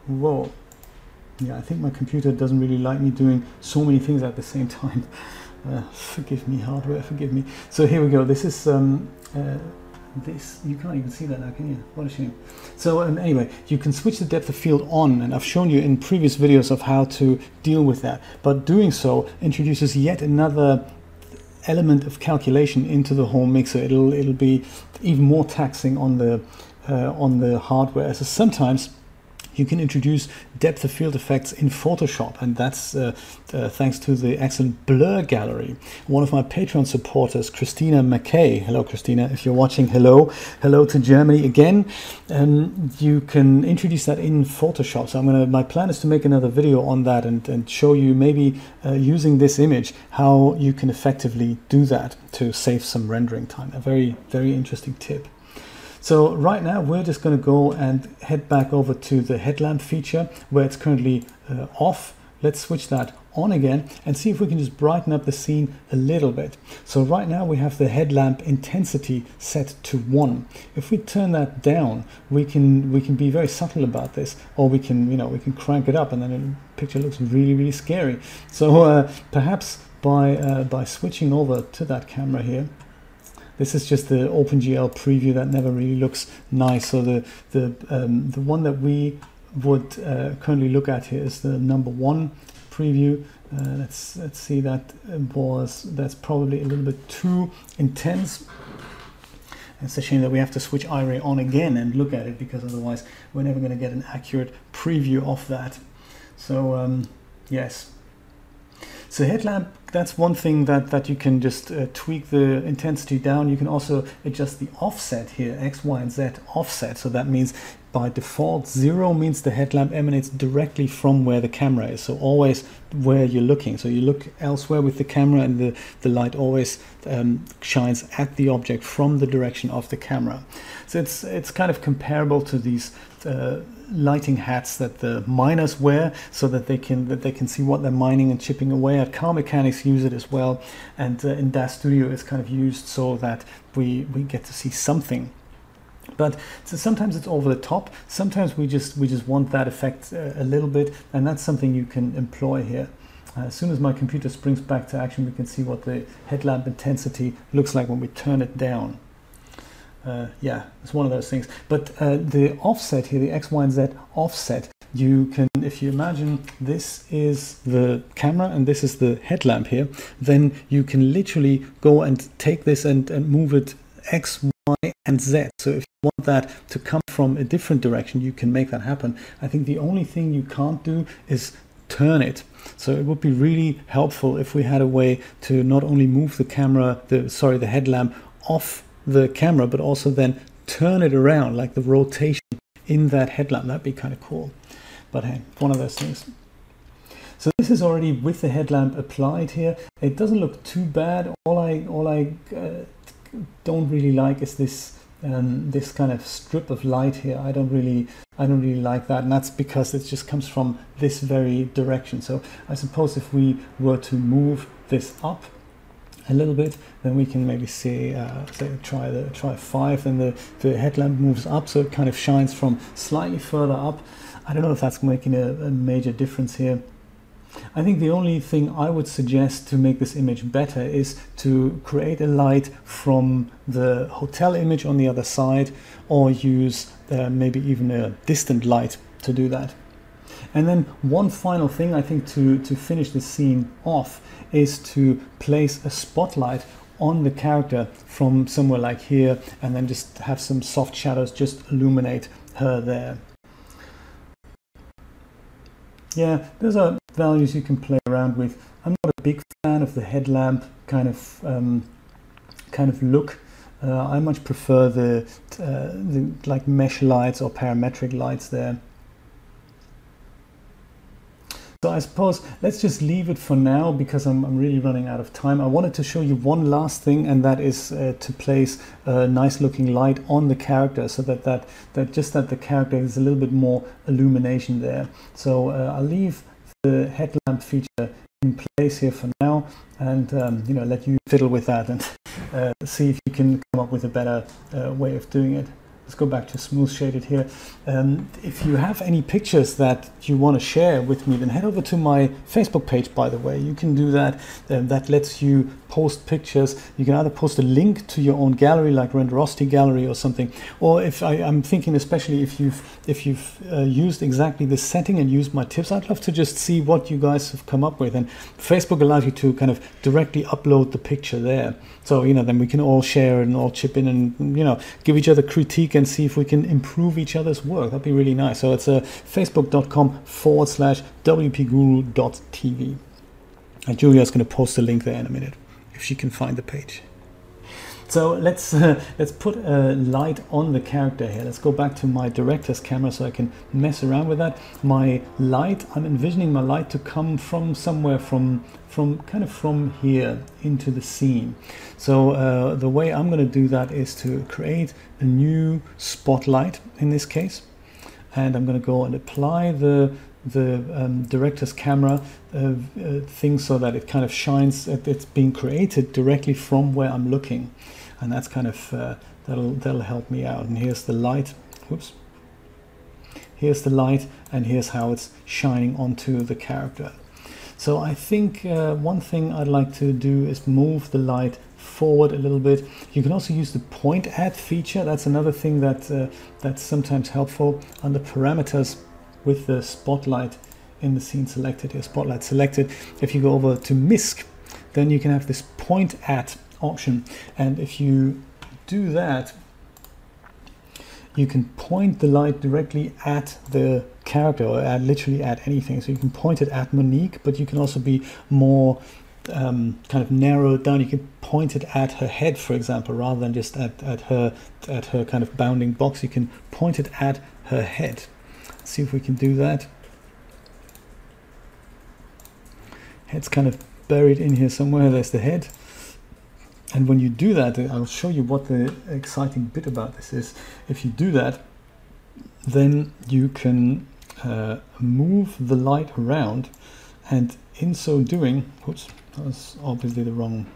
Whoa. Yeah, I think my computer doesn't really like me doing so many things at the same time. *laughs* Uh, forgive me, hardware, forgive me. So here we go. This is um, uh, this. You can't even see that now, can you? What a shame. So um, anyway, you can switch the depth of field on, and I've shown you in previous videos of how to deal with that. But doing so introduces yet another element of calculation into the whole mixer. It'll it'll be even more taxing on the uh, on the hardware. So sometimes you can introduce depth of field effects in Photoshop, and that's uh, uh, thanks to the excellent blur gallery. One of my Patreon supporters, Christina McKay, hello Christina, if you're watching, hello, hello to Germany again. Um, you can introduce that in Photoshop. So I'm gonna, my plan is to make another video on that and, and show you maybe uh, using this image how you can effectively do that to save some rendering time. A very, very interesting tip. So right now we're just going to go and head back over to the headlamp feature where it's currently uh, off. Let's switch that on again and see if we can just brighten up the scene a little bit. So right now we have the headlamp intensity set to one. If we turn that down, we can we can be very subtle about this, or we can you know we can crank it up and then the picture looks really really scary. So uh, perhaps by uh, by switching over to that camera here, this is just the OpenGL preview that never really looks nice. So the the um, the one that we would uh, currently look at here is the number one preview. Uh, let's let's see that was that's probably a little bit too intense. It's a shame that we have to switch Iray on again and look at it because otherwise we're never going to get an accurate preview of that. So um, yes, so headlamp, that's one thing that, that you can just uh, tweak the intensity down. You can also adjust the offset here, X, Y, and Z offset. So that means by default, zero means the headlamp emanates directly from where the camera is. So always where you're looking. So you look elsewhere with the camera and the, the light always um, shines at the object from the direction of the camera. So it's, it's kind of comparable to these uh, lighting hats that the miners wear so that they can that they can see what they're mining and chipping away at. Car mechanics use it as well. And uh, in DAZ Studio, it's kind of used so that we, we get to see something. But so sometimes it's over the top. Sometimes we just we just want that effect uh, a little bit. And that's something you can employ here. Uh, as soon as my computer springs back to action we can see what the headlamp intensity looks like when we turn it down uh, yeah it's one of those things. But uh, the offset here the x y and z offset you can if you imagine this is the camera and this is the headlamp here then you can literally go and take this and, and move it x y and z. So if you want that to come from a different direction you can make that happen. I think the only thing you can't do is turn it. So it would be really helpful if we had a way to not only move the camera the sorry the headlamp off the camera but also then turn it around like the rotation in that headlamp. That'd be kind of cool. But hey one of those things. So this is already with the headlamp applied here. It doesn't look too bad. All i all i uh, don't really like is this um, this kind of strip of light here. I don't really I don't really like that, and that's because it just comes from this very direction. So I suppose if we were to move this up a little bit, then we can maybe see uh, say try the try five, and the the headlamp moves up, so it kind of shines from slightly further up. I don't know if that's making a, a major difference here. I think the only thing I would suggest to make this image better is to create a light from the hotel image on the other side or use uh, maybe even a distant light to do that. And then one final thing I think to, to finish the scene off is to place a spotlight on the character from somewhere like here and then just have some soft shadows just illuminate her there. Yeah, those are values you can play around with. I'm not a big fan of the headlamp kind of um, kind of look. Uh, I much prefer the, uh, the like mesh lights or parametric lights there. So I suppose let's just leave it for now because I'm, I'm, really running out of time. I wanted to show you one last thing and that is uh, to place a nice looking light on the character so that, that, that just that the character is a little bit more illumination there. So uh, I'll leave the headlamp feature in place here for now and um, you know let you fiddle with that and uh, see if you can come up with a better uh, way of doing it. Let's go back to smooth shaded here. Um, if you have any pictures that you want to share with me, then head over to my Facebook page, by the way. You can do that. Um, that lets you post pictures. You can either post a link to your own gallery, like Renderosity Gallery or something, or if I, am thinking, especially if you've if you've uh, used exactly this setting and used my tips, I'd love to just see what you guys have come up with. And Facebook allows you to kind of directly upload the picture there. So you know, then we can all share and all chip in and you know give each other critique and see if we can improve each other's work. That'd be really nice. So it's uh, facebook.com forward slash wpguru.tv. And Julia's going to post the link there in a minute if she can find the page. So let's uh, let's put a light on the character here. Let's go back to my director's camera so I can mess around with that. My light, I'm envisioning my light to come from somewhere from from kind of from here into the scene. So uh, the way I'm going to do that is to create a new spotlight in this case, and I'm going to go and apply the the um, director's camera uh, uh, thing so that it kind of shines it's being created directly from where I'm looking. And that's kind of uh, that'll that'll help me out. And here's the light. Whoops. Here's the light and here's how it's shining onto the character so I think uh, one thing I'd like to do is move the light forward a little bit you can also use the point at feature that's another thing that uh, that's sometimes helpful under parameters with the spotlight in the scene selected here, spotlight selected. If you go over to MISC, then you can have this point at option. And if you do that, you can point the light directly at the character or at literally at anything. So you can point it at Monique, but you can also be more um, kind of narrowed down. You can point it at her head, for example, rather than just at, at her at her kind of bounding box. You can point it at her head see if we can do that. Head's kind of buried in here somewhere. There's the head. And when you do that, I'll show you what the exciting bit about this is. If you do that, then you can uh, move the light around and in so doing, oops, that was obviously the wrong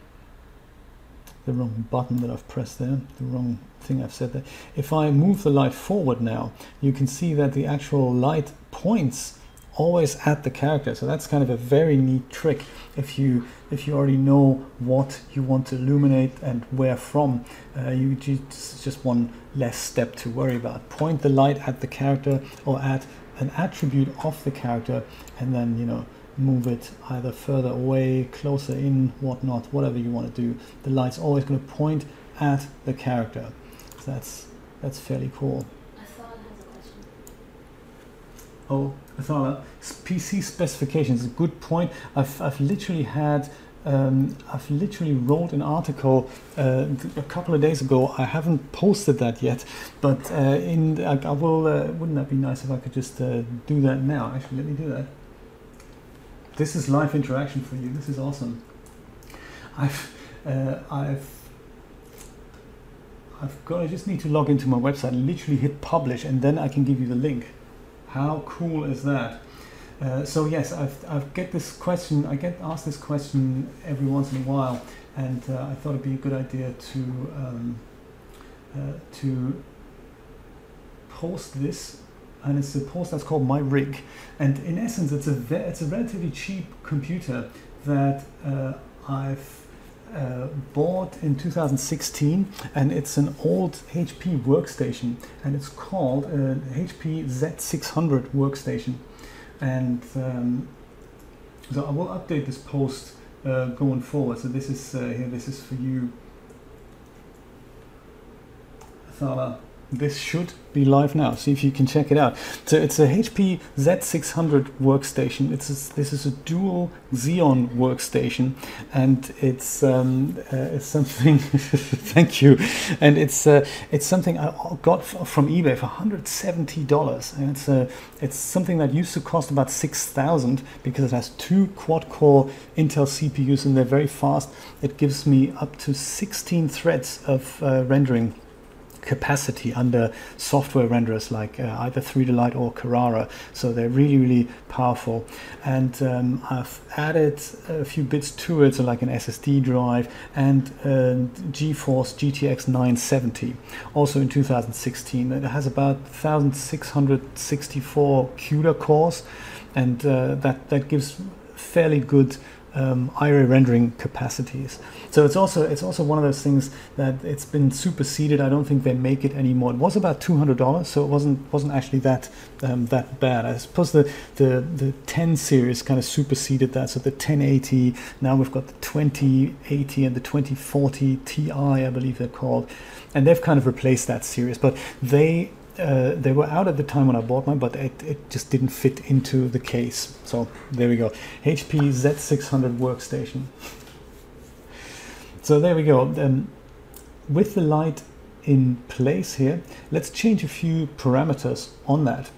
the wrong button that I've pressed there, the wrong thing I've said there. If I move the light forward now, you can see that the actual light points always at the character. So that's kind of a very neat trick if you if you already know what you want to illuminate and where from. Uh, you just just one less step to worry about. Point the light at the character or at an attribute of the character, and then you know move it either further away, closer in, whatnot, whatever you want to do. The light's always going to point at the character. So that's that's fairly cool. Athal has a question. Oh, Athala, PC specifications, a good point. I've, I've literally had, um, I've literally wrote an article uh, a couple of days ago. I haven't posted that yet, but uh, in I, I will. Uh, wouldn't that be nice if I could just uh, do that now? Actually, let me do that. This is live interaction for you. This is awesome. I've, uh, I've I've got. I just need to log into my website. Literally hit publish, and then I can give you the link. How cool is that? Uh, so yes, I've, I've get this question. I get asked this question every once in a while, and uh, I thought it'd be a good idea to um, uh, to post this. And it's a post that's called My Rig, and in essence, it's a it's a relatively cheap computer that uh, I've uh, bought in 2016 and it's an old HP workstation and it's called an HP Z600 workstation. And um, so I will update this post uh, going forward. So this is uh, here this is for you Thala this should be live now. See if you can check it out. So it's a HP Z600 workstation. It's a, this is a dual Xeon workstation, and it's um, uh, it's something. *laughs* thank you, and it's uh, it's something I got from eBay for 170 dollars, and it's a it's something that used to cost about six thousand because it has two quad-core Intel CPUs and they're very fast. It gives me up to 16 threads of uh, rendering capacity under software renderers like uh, either 3Delight or Carrara. So they're really, really powerful. And um, I've added a few bits to it, so like an SSD drive and uh, GeForce GTX 970, also in 2016. It has about 1,664 CUDA cores, and uh, that, that gives fairly good um, Iray rendering capacities. So it's also it's also one of those things that it's been superseded. I don't think they make it anymore. It was about two hundred dollars, so it wasn't wasn't actually that um, that bad. I suppose the, the the 10 series kind of superseded that. So the 1080 now we've got the 2080 and the 2040 Ti, I believe they're called, and they've kind of replaced that series. But they uh, they were out at the time when I bought mine, but it, it just didn't fit into the case. So there we go. HP Z600 workstation. So there we go. Um, with the light in place here, let's change a few parameters on that.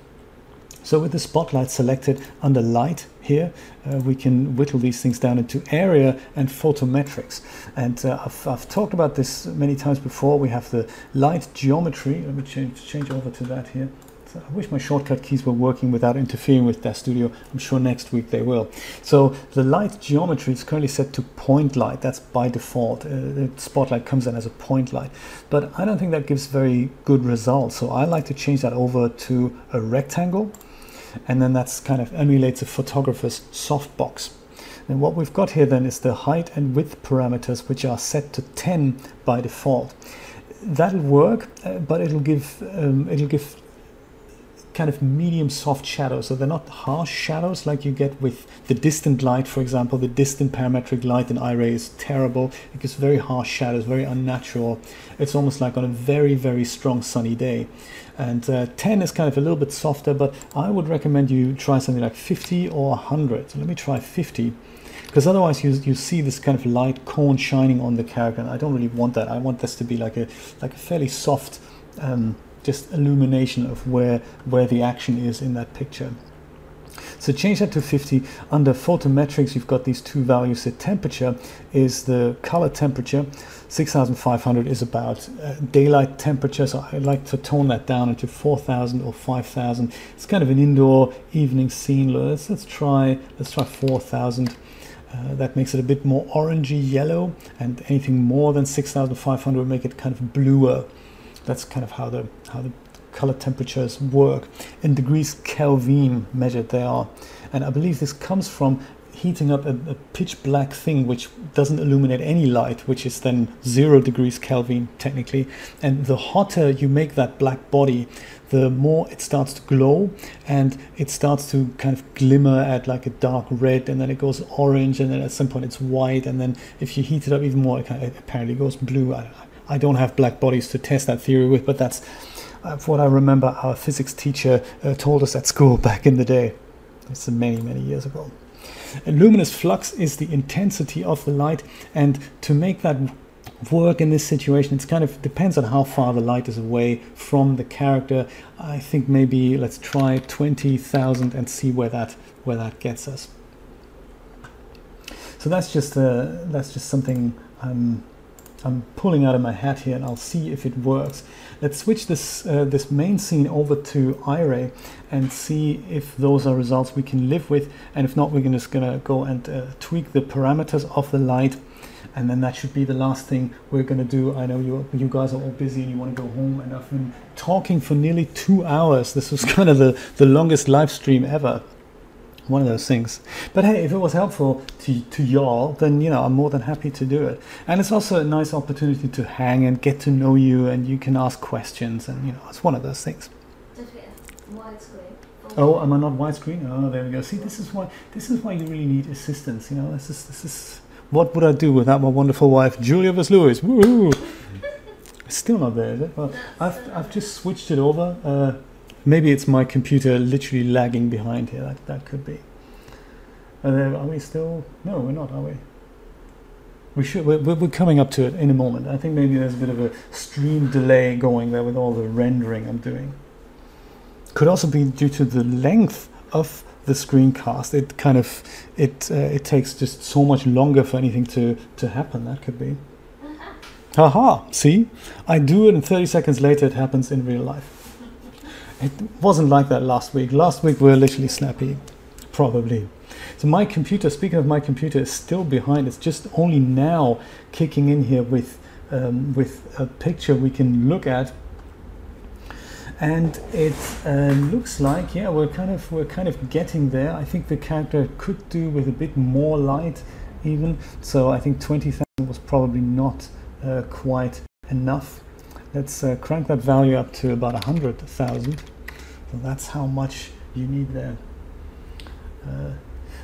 So with the spotlight selected under light here, uh, we can whittle these things down into area and photometrics. And uh, I've, I've, talked about this many times before. We have the light geometry. Let me change, change over to that here. I wish my shortcut keys were working without interfering with DAZ Studio. I'm sure next week they will. So the light geometry is currently set to point light. That's by default. Uh, the spotlight comes in as a point light. But I don't think that gives very good results. So I like to change that over to a rectangle and then that's kind of emulates a photographer's softbox. And what we've got here then is the height and width parameters, which are set to 10 by default. That'll work, uh, but it'll give um, it'll give kind of medium soft shadows. So they're not harsh shadows like you get with the distant light, for example. The distant parametric light in Iray is terrible. It gives very harsh shadows, very unnatural. It's almost like on a very, very strong sunny day. And uh, 10 is kind of a little bit softer, but I would recommend you try something like 50 or 100. So let me try 50 because otherwise you, you see this kind of light cone shining on the character and I don't really want that. I want this to be like a like a fairly soft um, just illumination of where where the action is in that picture. So change that to 50. Under photometrics, you've got these two values. The temperature is the color temperature. 6500 is about uh, daylight temperature. So I like to tone that down into 4000 or 5000. It's kind of an indoor evening scene. Let's, let's try let's try 4000. Uh, that makes it a bit more orangey yellow, and anything more than 6500 make it kind of bluer. That's kind of how the how the color temperatures work. In degrees Kelvin measured they are, and I believe this comes from heating up a, a, pitch black thing which doesn't illuminate any light, which is then zero degrees Kelvin technically. And the hotter you make that black body, the more it starts to glow and it starts to kind of glimmer at like a dark red and then it goes orange and then at some point it's white and then if you heat it up even more it, kind of, it apparently goes blue. I, I, don't have black bodies to test that theory with, but that's uh, what I remember our physics teacher uh, told us at school *laughs* back in the day. It's many, many years ago. A luminous flux is the intensity of the light, and to make that work in this situation, it kind of depends on how far the light is away from the character. I think maybe let's try 20,000 and see where that where that gets us. So that's just uh, that's just something I'm I'm pulling out of my hat here, and I'll see if it works. Let's switch this uh, this main scene over to Iray and see if those are results we can live with. And if not, we're just gonna go and uh, tweak the parameters of the light. And then that should be the last thing we're gonna do. I know you you guys are all busy and you want to go home, and I've been talking for nearly two hours. This was *laughs* kind of the the longest live stream ever one of those things. But hey, if it was helpful to, to y'all, then you know I'm more than happy to do it. And it's also a nice opportunity to hang and get to know you, and you can ask questions, and you know it's one of those things. Oh, am I not widescreen? Oh, there we go. See, this is why this is why you really need assistance. You know, this is this is what would I do without my wonderful wife, Julia Versluis? Woo! Still not there, is it? Well, I've I've just switched it over. Uh, Maybe it's my computer literally lagging behind here. That, that could be. Are, are we still? No, we're not, are we? We should. We're, we're coming up to it in a moment. I think maybe there's a bit of a stream delay going there with all the rendering I'm doing. Could also be due to the length of the screencast. It kind of it uh, it takes just so much longer for anything to to happen. That could be. Haha! See, I do it, and 30 seconds later, it happens in real life. It wasn't like that last week. Last week we were literally snappy, probably. So my computer, speaking of my computer, is still behind. It's just only now kicking in here with um, with a picture we can look at, and it uh, looks like yeah we're kind of we're kind of getting there. I think the character could do with a bit more light, even. So I think twenty thousand was probably not uh, quite enough. Let's uh, crank that value up to about 100,000. So that's how much you need there. Uh,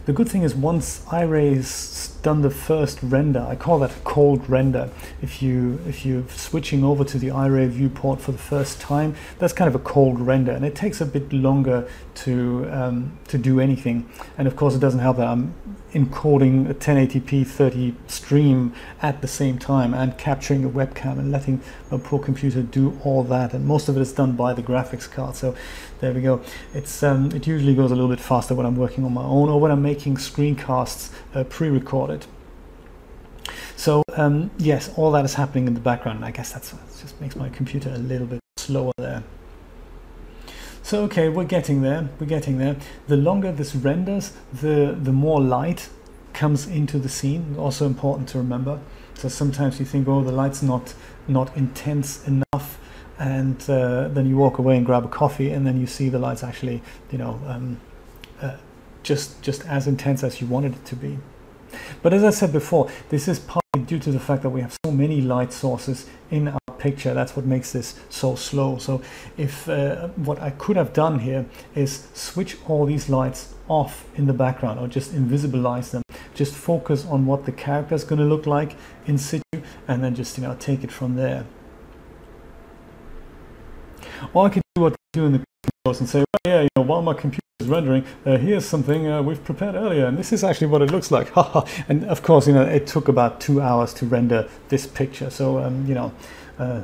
the good thing is once Iray's done the first render, I call that a cold render. If you if you're switching over to the Iray viewport for the first time, that's kind of a cold render, and it takes a bit longer to um, to do anything. And of course, it doesn't help that I'm encoding a 1080p 30 stream at the same time and capturing a webcam and letting a poor computer do all that and most of it is done by the graphics card so there we go it's um, it usually goes a little bit faster when I'm working on my own or when I'm making screencasts uh, pre-recorded so um, yes all that is happening in the background I guess that's just makes my computer a little bit slower there so okay, we're getting there, we're getting there. The longer this renders, the, the more light comes into the scene, also important to remember. So sometimes you think, oh, the light's not, not intense enough, and uh, then you walk away and grab a coffee, and then you see the light's actually, you know, um, uh, just, just as intense as you wanted it to be. But as I said before, this is partly due to the fact that we have so many light sources in our picture. That's what makes this so slow. So if uh, what I could have done here is switch all these lights off in the background or just invisibilize them. Just focus on what the character is going to look like in situ and then just you know take it from there. Or I could do what I do in the course and say, well, yeah, you know, while my computer rendering, uh, here's something uh, we've prepared earlier, and this is actually what it looks like. *laughs* and of course, you know, it took about two hours to render this picture. So, um, you know, uh,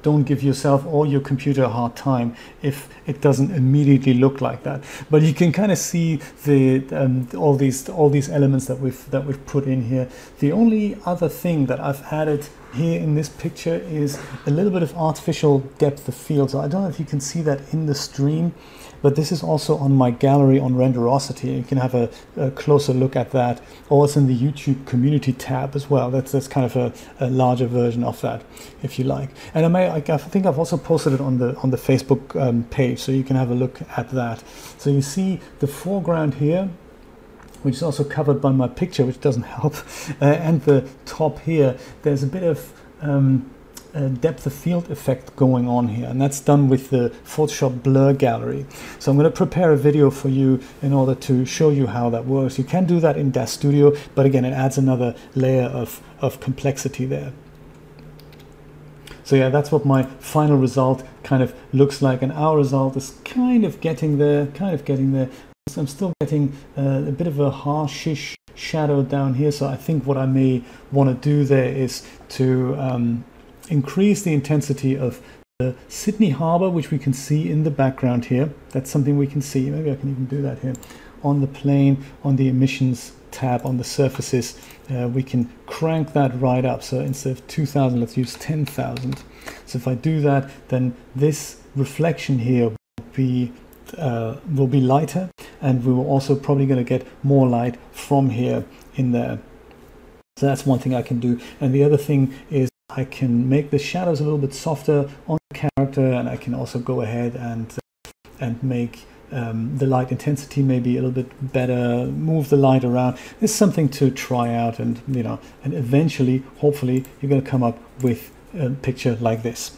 don't give yourself or your computer a hard time if it doesn't immediately look like that. But you can kind of see the um, all these all these elements that we've that we've put in here. The only other thing that I've added here in this picture is a little bit of artificial depth of field. So I don't know if you can see that in the stream, but this is also on my gallery on Renderosity. You can have a, a closer look at that, or it's in the YouTube community tab as well. That's that's kind of a, a larger version of that, if you like. And I may, I, think I've also posted it on the on the Facebook um, page, so you can have a look at that. So you see the foreground here which is also covered by my picture, which doesn't *laughs* help. Uh, and the top here, there's a bit of um, depth of field effect going on here, and that's done with the Photoshop Blur Gallery. So I'm going to prepare a video for you in order to show you how that works. You can do that in DAZ Studio, but again, it adds another layer of, of complexity there. So yeah, that's what my final result kind of looks like, and our result is kind of getting there, kind of getting there. I'm still getting uh, a bit of a harshish shadow down here. So I think what I may want to do there is to um, increase the intensity of the Sydney Harbour, which we can see in the background here. That's something we can see. Maybe I can even do that here. On the plane, on the emissions tab, on the surfaces, uh, we can crank that right up. So instead of 2000, let's use 10,000. So if I do that, then this reflection here will be uh, will be lighter and we were also probably going to get more light from here in there. So that's one thing I can do. And the other thing is I can make the shadows a little bit softer on the character and I can also go ahead and, uh, and make um, the light intensity maybe a little bit better, move the light around. It's something to try out and, you know, and eventually, hopefully, you're going to come up with a picture like this.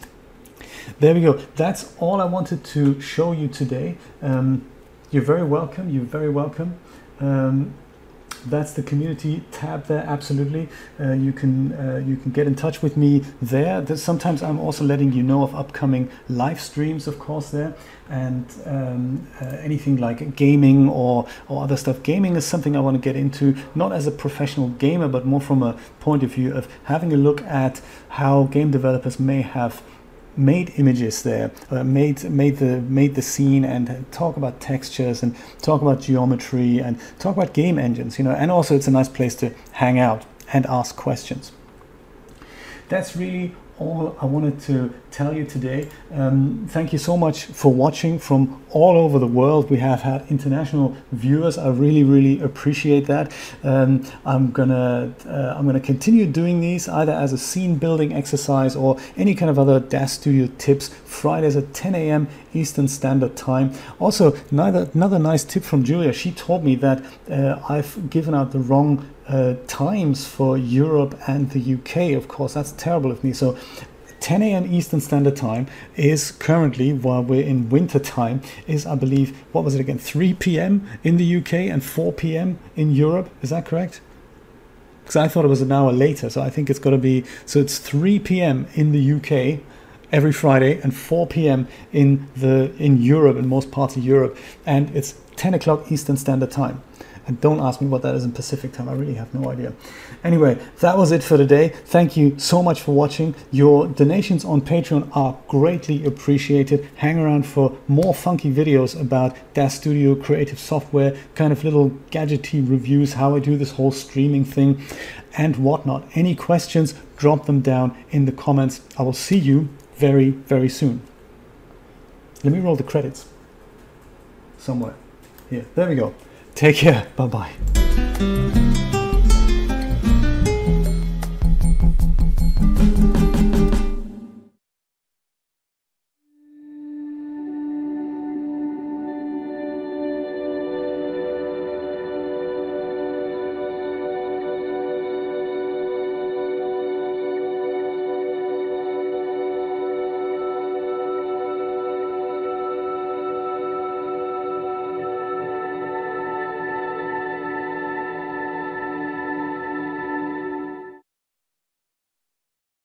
There we go. That's all I wanted to show you today. Um, you're very welcome. You're very welcome. Um, that's the community tab there absolutely. Uh, you can uh, you can get in touch with me there. There's, sometimes i'm also letting you know of upcoming live streams of course there. And um, uh, anything like gaming or or other stuff. Gaming is something i want to get into not as a professional gamer but more from a point of view of having a look at how game developers may have made images there, uh, made made the made the scene, and talk about textures and talk about geometry and talk about game engines. You know, and also it's a nice place to hang out and ask questions. That's really all I wanted to tell you today. Um, thank you so much for watching from all over the world. We have had international viewers. I really, really appreciate that. Um, I'm gonna uh, I'm gonna continue doing these either as a scene building exercise or any kind of other DAZ Studio tips. Fridays at 10 a.m. Eastern Standard Time. Also, another another nice tip from Julia. She told me that uh, I've given out the wrong uh, times for Europe and the UK. Of course, that's terrible of me. So 10 a.m. Eastern Standard Time is currently, while we're in winter time, is I believe, what was it again, 3 p.m. in the UK and 4 p.m. in Europe. Is that correct? Because I thought it was an hour later, so I think it's got to be, so it's 3 p.m. in the UK every Friday and 4 p.m. in the in Europe, in most parts of Europe, and it's 10 o'clock Eastern Standard Time. And don't ask me what that is in Pacific time. I really have no idea. Anyway, that was it for today. Thank you so much for watching. Your donations on Patreon are greatly appreciated. Hang around for more funky videos about DAZ Studio creative software, kind of little gadgety reviews, how I do this whole streaming thing and whatnot. Any questions, drop them down in the comments. I will see you very, very soon. Let me roll the credits somewhere. Here, there we go. Take care. Bye bye.